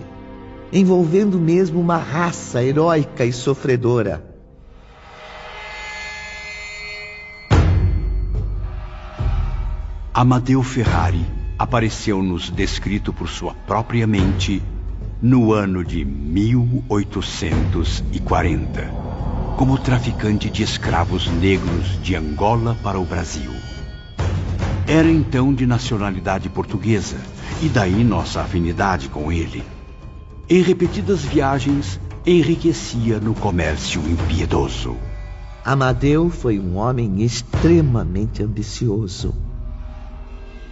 envolvendo mesmo uma raça heróica e sofredora. Amadeu Ferrari apareceu-nos descrito por sua própria mente no ano de 1840, como traficante de escravos negros de Angola para o Brasil. Era então de nacionalidade portuguesa, e daí nossa afinidade com ele. Em repetidas viagens, enriquecia no comércio impiedoso. Amadeu foi um homem extremamente ambicioso.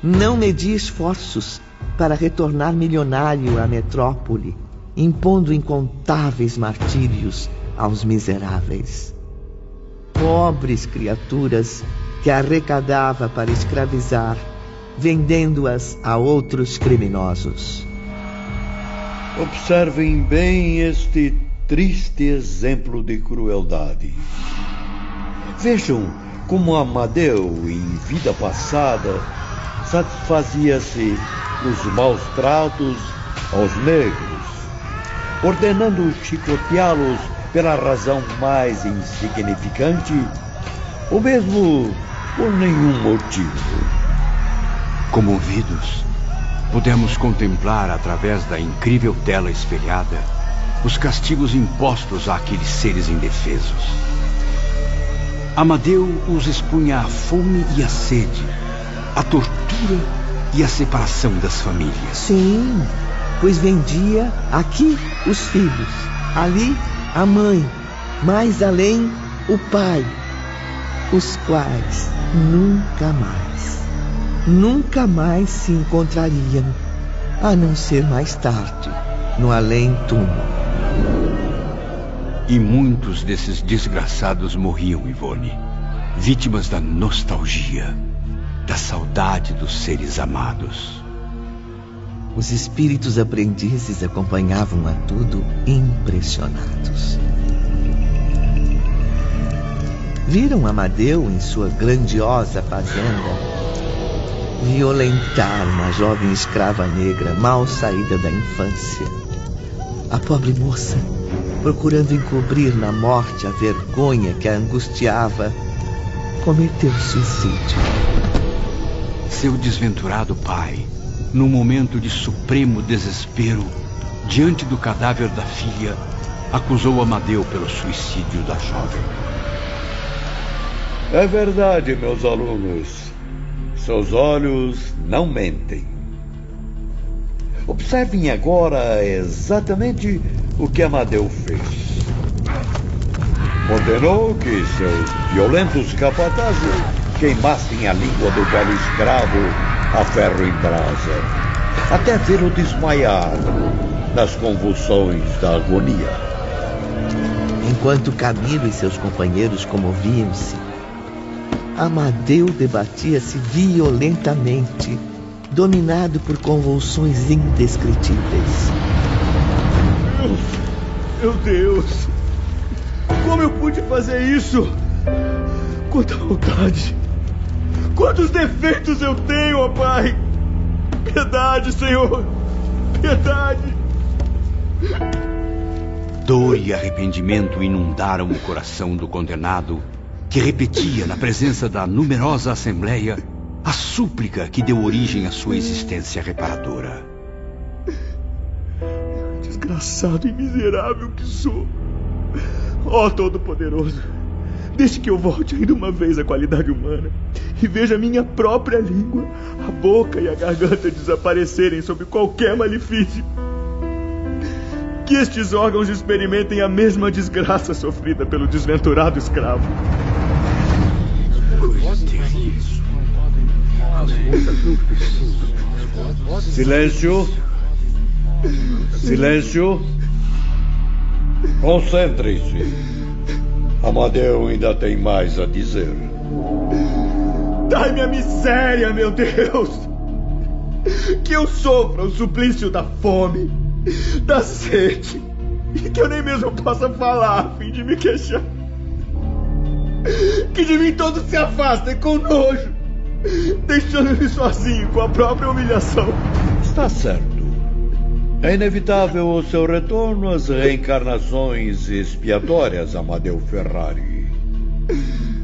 Não media esforços para retornar milionário à metrópole, impondo incontáveis martírios aos miseráveis. Pobres criaturas que arrecadava para escravizar, vendendo-as a outros criminosos. Observem bem este triste exemplo de crueldade. Vejam como Amadeu, em vida passada, satisfazia-se dos maus tratos aos negros, ordenando chicoteá-los pela razão mais insignificante, ou mesmo por nenhum motivo. Comovidos, podemos contemplar através da incrível tela espelhada os castigos impostos àqueles seres indefesos. Amadeu os expunha à fome e à sede, à tortura e à separação das famílias. Sim, pois vendia aqui os filhos, ali a mãe, mais além o pai, os quais nunca mais, nunca mais se encontrariam, a não ser mais tarde, no além-túmulo. E muitos desses desgraçados morriam, Ivone, vítimas da nostalgia, da saudade dos seres amados. Os espíritos aprendizes acompanhavam a tudo impressionados. Viram Amadeu em sua grandiosa fazenda violentar uma jovem escrava negra mal saída da infância. A pobre moça, procurando encobrir na morte a vergonha que a angustiava, cometeu suicídio. Seu desventurado pai, num momento de supremo desespero, diante do cadáver da filha, acusou Amadeu pelo suicídio da jovem. É verdade, meus alunos. Seus olhos não mentem. Observem agora exatamente o que Amadeu fez. Ordenou que seus violentos capatazes queimassem a língua do velho escravo a ferro em brasa, até vê-lo desmaiar nas convulsões da agonia. Enquanto Camilo e seus companheiros comoviam-se, Amadeu debatia-se violentamente, dominado por convulsões indescritíveis. Meu Deus! Como eu pude fazer isso? Quanta vontade! Quantos defeitos eu tenho, ó Pai! Piedade, Senhor! Piedade! Dor e arrependimento inundaram o coração do condenado que repetia na presença da numerosa assembleia a súplica que deu origem à sua existência reparadora. Desgraçado e miserável que sou. Ó oh, Todo-Poderoso, deixe que eu volte ainda uma vez à qualidade humana e veja minha própria língua, a boca e a garganta desaparecerem sob qualquer malefício. Que estes órgãos experimentem a mesma desgraça sofrida pelo desventurado escravo. Silêncio. Silêncio. Concentrem-se. Amadeu ainda tem mais a dizer. Dai-me a miséria, meu Deus! Que eu sofra o suplício da fome, da sede, e que eu nem mesmo possa falar a fim de me queixar. Que de mim todos se afastem com nojo, deixando-me sozinho com a própria humilhação. Está certo. É inevitável o seu retorno às reencarnações expiatórias, Amadeu Ferrari.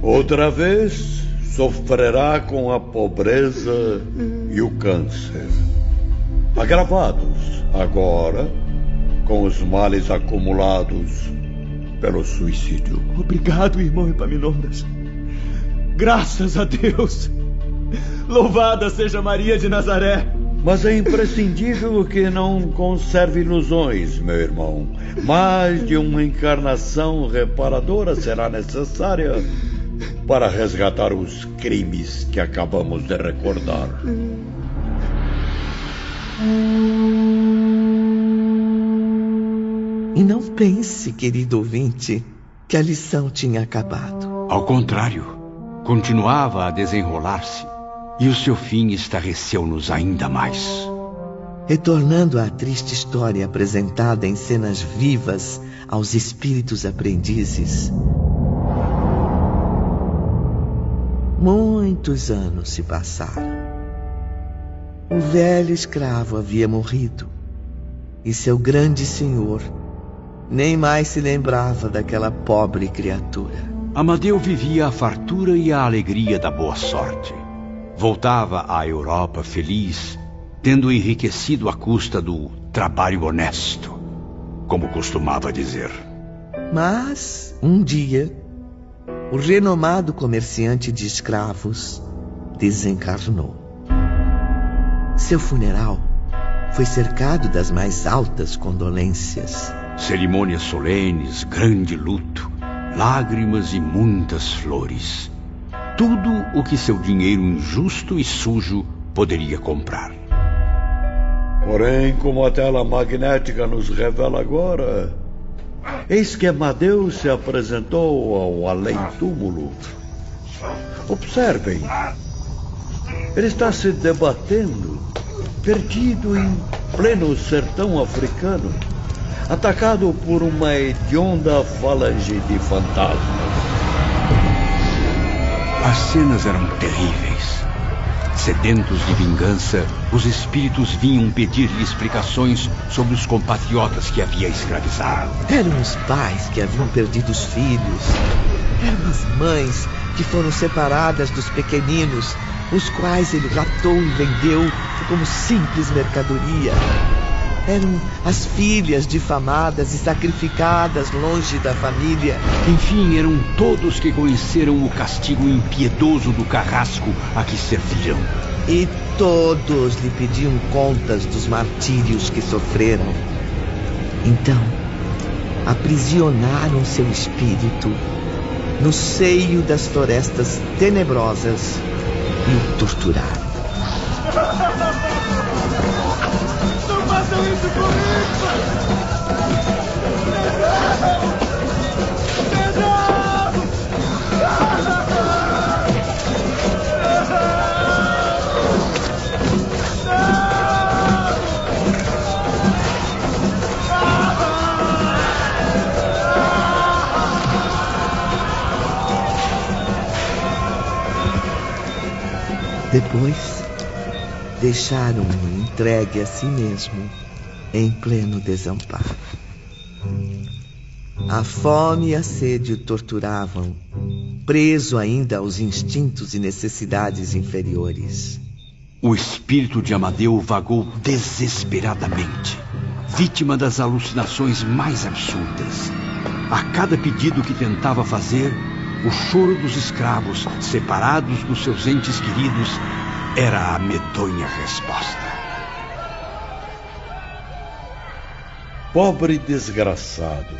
Outra vez sofrerá com a pobreza e o câncer. Agravados agora com os males acumulados pelo suicídio. Obrigado, irmão Epaminondas. Graças a Deus. Louvada seja Maria de Nazaré. Mas é imprescindível que não conserve ilusões, meu irmão. Mais de uma encarnação reparadora será necessária para resgatar os crimes que acabamos de recordar. E não pense, querido ouvinte, que a lição tinha acabado. Ao contrário, continuava a desenrolar-se e o seu fim estarreceu-nos ainda mais. Retornando à triste história apresentada em cenas vivas aos espíritos aprendizes, muitos anos se passaram. O velho escravo havia morrido e seu grande senhor nem mais se lembrava daquela pobre criatura. Amadeu vivia a fartura e a alegria da boa sorte. Voltava à Europa feliz, tendo enriquecido à custa do trabalho honesto, como costumava dizer. Mas, um dia, o renomado comerciante de escravos desencarnou. Seu funeral foi cercado das mais altas condolências. Cerimônias solenes, grande luto, lágrimas e muitas flores. Tudo o que seu dinheiro injusto e sujo poderia comprar. Porém, como a tela magnética nos revela agora, eis que Amadeus se apresentou ao além-túmulo. Observem, ele está se debatendo, perdido em pleno sertão africano atacado por uma hedionda falange de fantasmas. As cenas eram terríveis. Sedentos de vingança, os espíritos vinham pedir-lhe explicações sobre os compatriotas que havia escravizado. Eram os pais que haviam perdido os filhos. Eram as mães que foram separadas dos pequeninos, os quais ele raptou e vendeu como simples mercadoria. Eram as filhas difamadas e sacrificadas longe da família. Enfim, eram todos que conheceram o castigo impiedoso do carrasco a que serviram. E todos lhe pediam contas dos martírios que sofreram. Então, aprisionaram seu espírito no seio das florestas tenebrosas e o torturaram. Depois deixaram-no entregue a si mesmo, em pleno desamparo. A fome e a sede o torturavam, preso ainda aos instintos e necessidades inferiores. O espírito de Amadeu vagou desesperadamente, vítima das alucinações mais absurdas. A cada pedido que tentava fazer, o choro dos escravos, separados dos seus entes queridos, era a medonha resposta. Pobre desgraçado,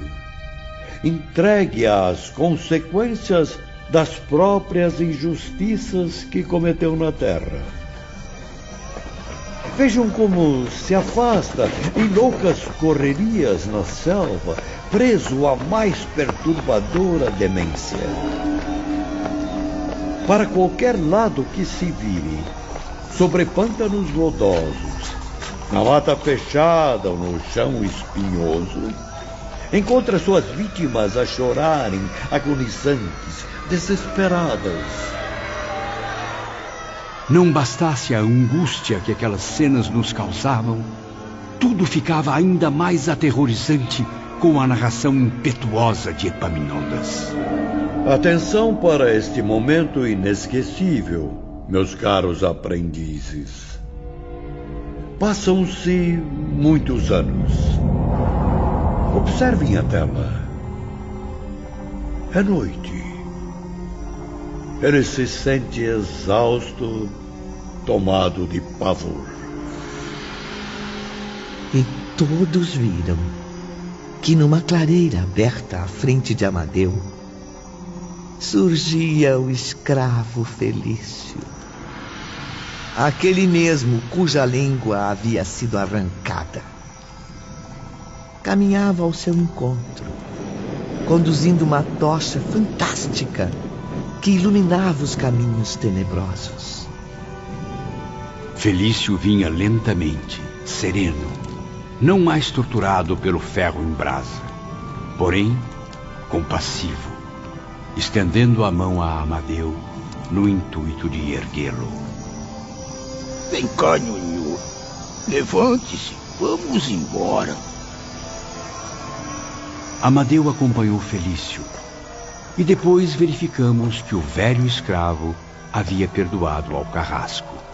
entregue às consequências das próprias injustiças que cometeu na terra. Vejam como se afasta em loucas correrias na selva, preso à mais perturbadora demência. Para qualquer lado que se vire, sobre pântanos lodosos, na mata fechada ou no chão espinhoso, encontra suas vítimas a chorarem, agonizantes, desesperadas. Não bastasse a angústia que aquelas cenas nos causavam, tudo ficava ainda mais aterrorizante com a narração impetuosa de Epaminondas. Atenção para este momento inesquecível meus caros aprendizes. Passam-se muitos anos. Observem a tela. É noite. Ele se sente exausto, tomado de pavor. E todos viram que numa clareira aberta à frente de Amadeu surgia o escravo Felício aquele mesmo cuja língua havia sido arrancada. caminhava ao seu encontro, conduzindo uma tocha fantástica que iluminava os caminhos tenebrosos. Felício vinha lentamente, sereno, não mais torturado pelo ferro em brasa, porém compassivo, estendendo a mão a Amadeu no intuito de erguê-lo. Vem cá, Nhunhu. Levante-se. Vamos embora. Amadeu acompanhou Felício. E depois verificamos que o velho escravo havia perdoado ao carrasco,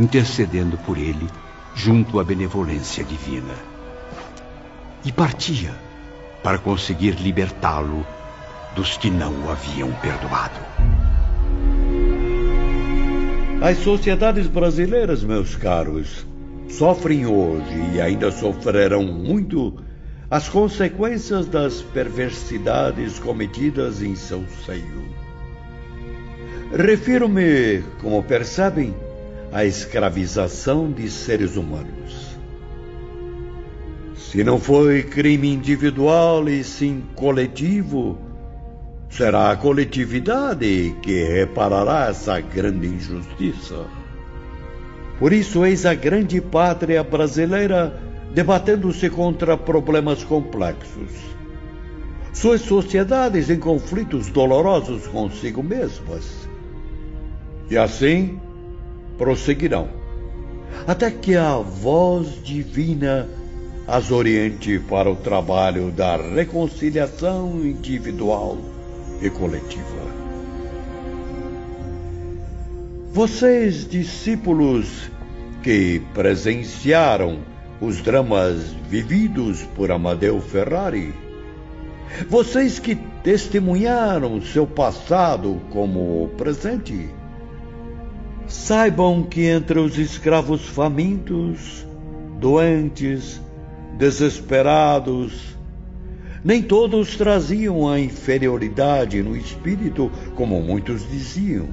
intercedendo por ele junto à benevolência divina. E partia para conseguir libertá-lo dos que não o haviam perdoado. As sociedades brasileiras, meus caros, sofrem hoje e ainda sofrerão muito as consequências das perversidades cometidas em seu seio. Refiro-me, como percebem, à escravização de seres humanos. Se não foi crime individual e sim coletivo, será a coletividade que reparará essa grande injustiça. Por isso, eis a grande pátria brasileira debatendo-se contra problemas complexos. Suas sociedades em conflitos dolorosos consigo mesmas. E assim prosseguirão, até que a voz divina as oriente para o trabalho da reconciliação individual e coletiva. Vocês, discípulos que presenciaram os dramas vividos por Amadeu Ferrari, vocês que testemunharam seu passado como presente, saibam que entre os escravos famintos, doentes, desesperados, nem todos traziam a inferioridade no espírito, como muitos diziam.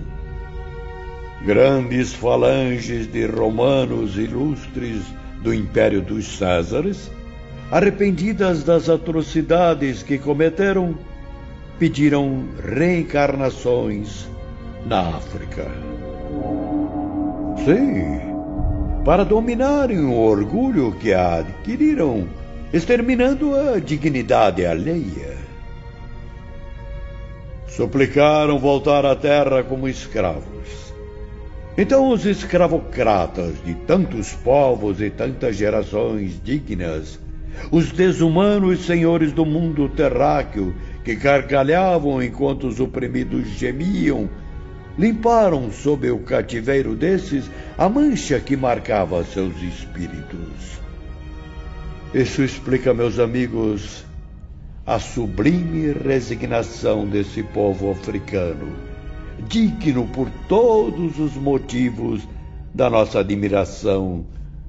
Grandes falanges de romanos ilustres do Império dos Césares, arrependidas das atrocidades que cometeram, pediram reencarnações na África. Sim, para dominarem o orgulho que adquiriram exterminando a dignidade alheia. Suplicaram voltar à terra como escravos. Então os escravocratas de tantos povos e tantas gerações dignas, os desumanos senhores do mundo terráqueo que gargalhavam enquanto os oprimidos gemiam, limparam sob o cativeiro desses a mancha que marcava seus espíritos. Isso explica, meus amigos, a sublime resignação desse povo africano, digno por todos os motivos da nossa admiração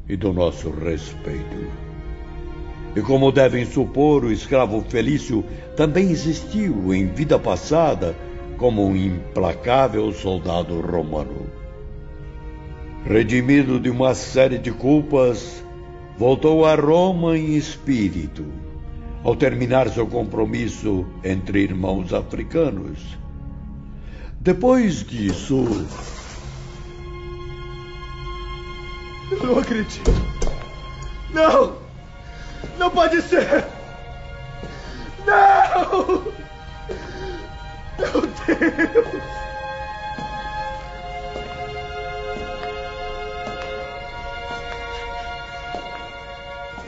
e do nosso respeito. E como devem supor, o escravo Felício também existiu em vida passada como um implacável soldado romano. Redimido de uma série de culpas, voltou a Roma em espírito, ao terminar seu compromisso entre irmãos africanos. Depois disso. Eu não acredito. Não! Não pode ser! Não! Meu Deus!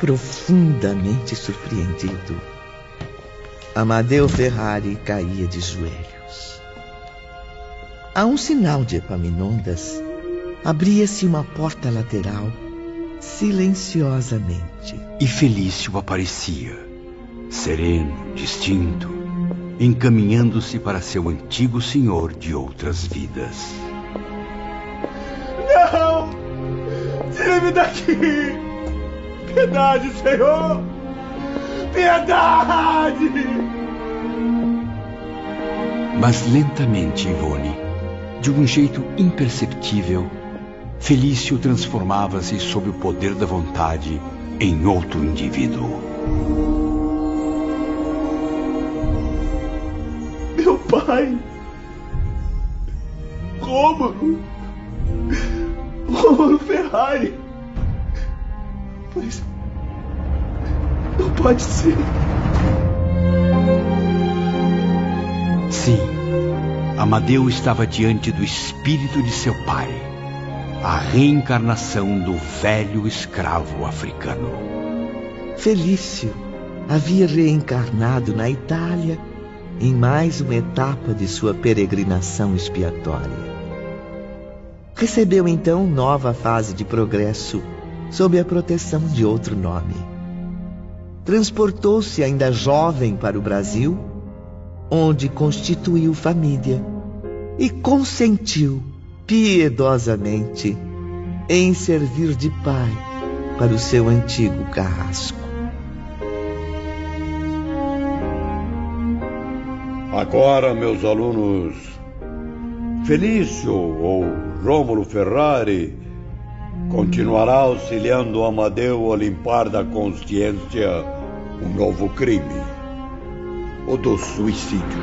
profundamente surpreendido, Amadeu Ferrari caía de joelhos. A um sinal de Epaminondas, abria-se uma porta lateral silenciosamente. E Felício aparecia, sereno, distinto, encaminhando-se para seu antigo senhor de outras vidas. Não! Tire-me daqui! Piedade, Senhor! Piedade! Mas lentamente, Ivone, de um jeito imperceptível, Felício transformava-se sob o poder da vontade em outro indivíduo. Pai. Rômulo. Rômulo Ferrari. Mas. Não pode ser. Sim, Amadeu estava diante do espírito de seu pai, a reencarnação do velho escravo africano. Felício havia reencarnado na Itália em mais uma etapa de sua peregrinação expiatória. Recebeu então nova fase de progresso sob a proteção de outro nome. Transportou-se ainda jovem para o Brasil, onde constituiu família e consentiu piedosamente em servir de pai para o seu antigo carrasco. Agora, meus alunos, Felício ou Rômulo Ferrari continuará auxiliando Amadeu a limpar da consciência um novo crime: o do suicídio.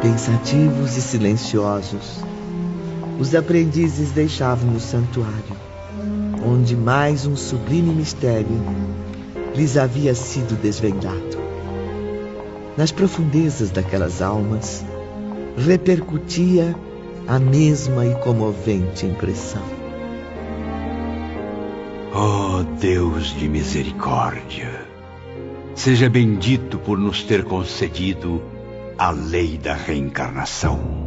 Pensativos e silenciosos, os aprendizes deixavam o santuário, onde mais um sublime mistério lhes havia sido desvendado. Nas profundezas daquelas almas repercutia a mesma e comovente impressão. Oh Deus de misericórdia, seja bendito por nos ter concedido a lei da reencarnação.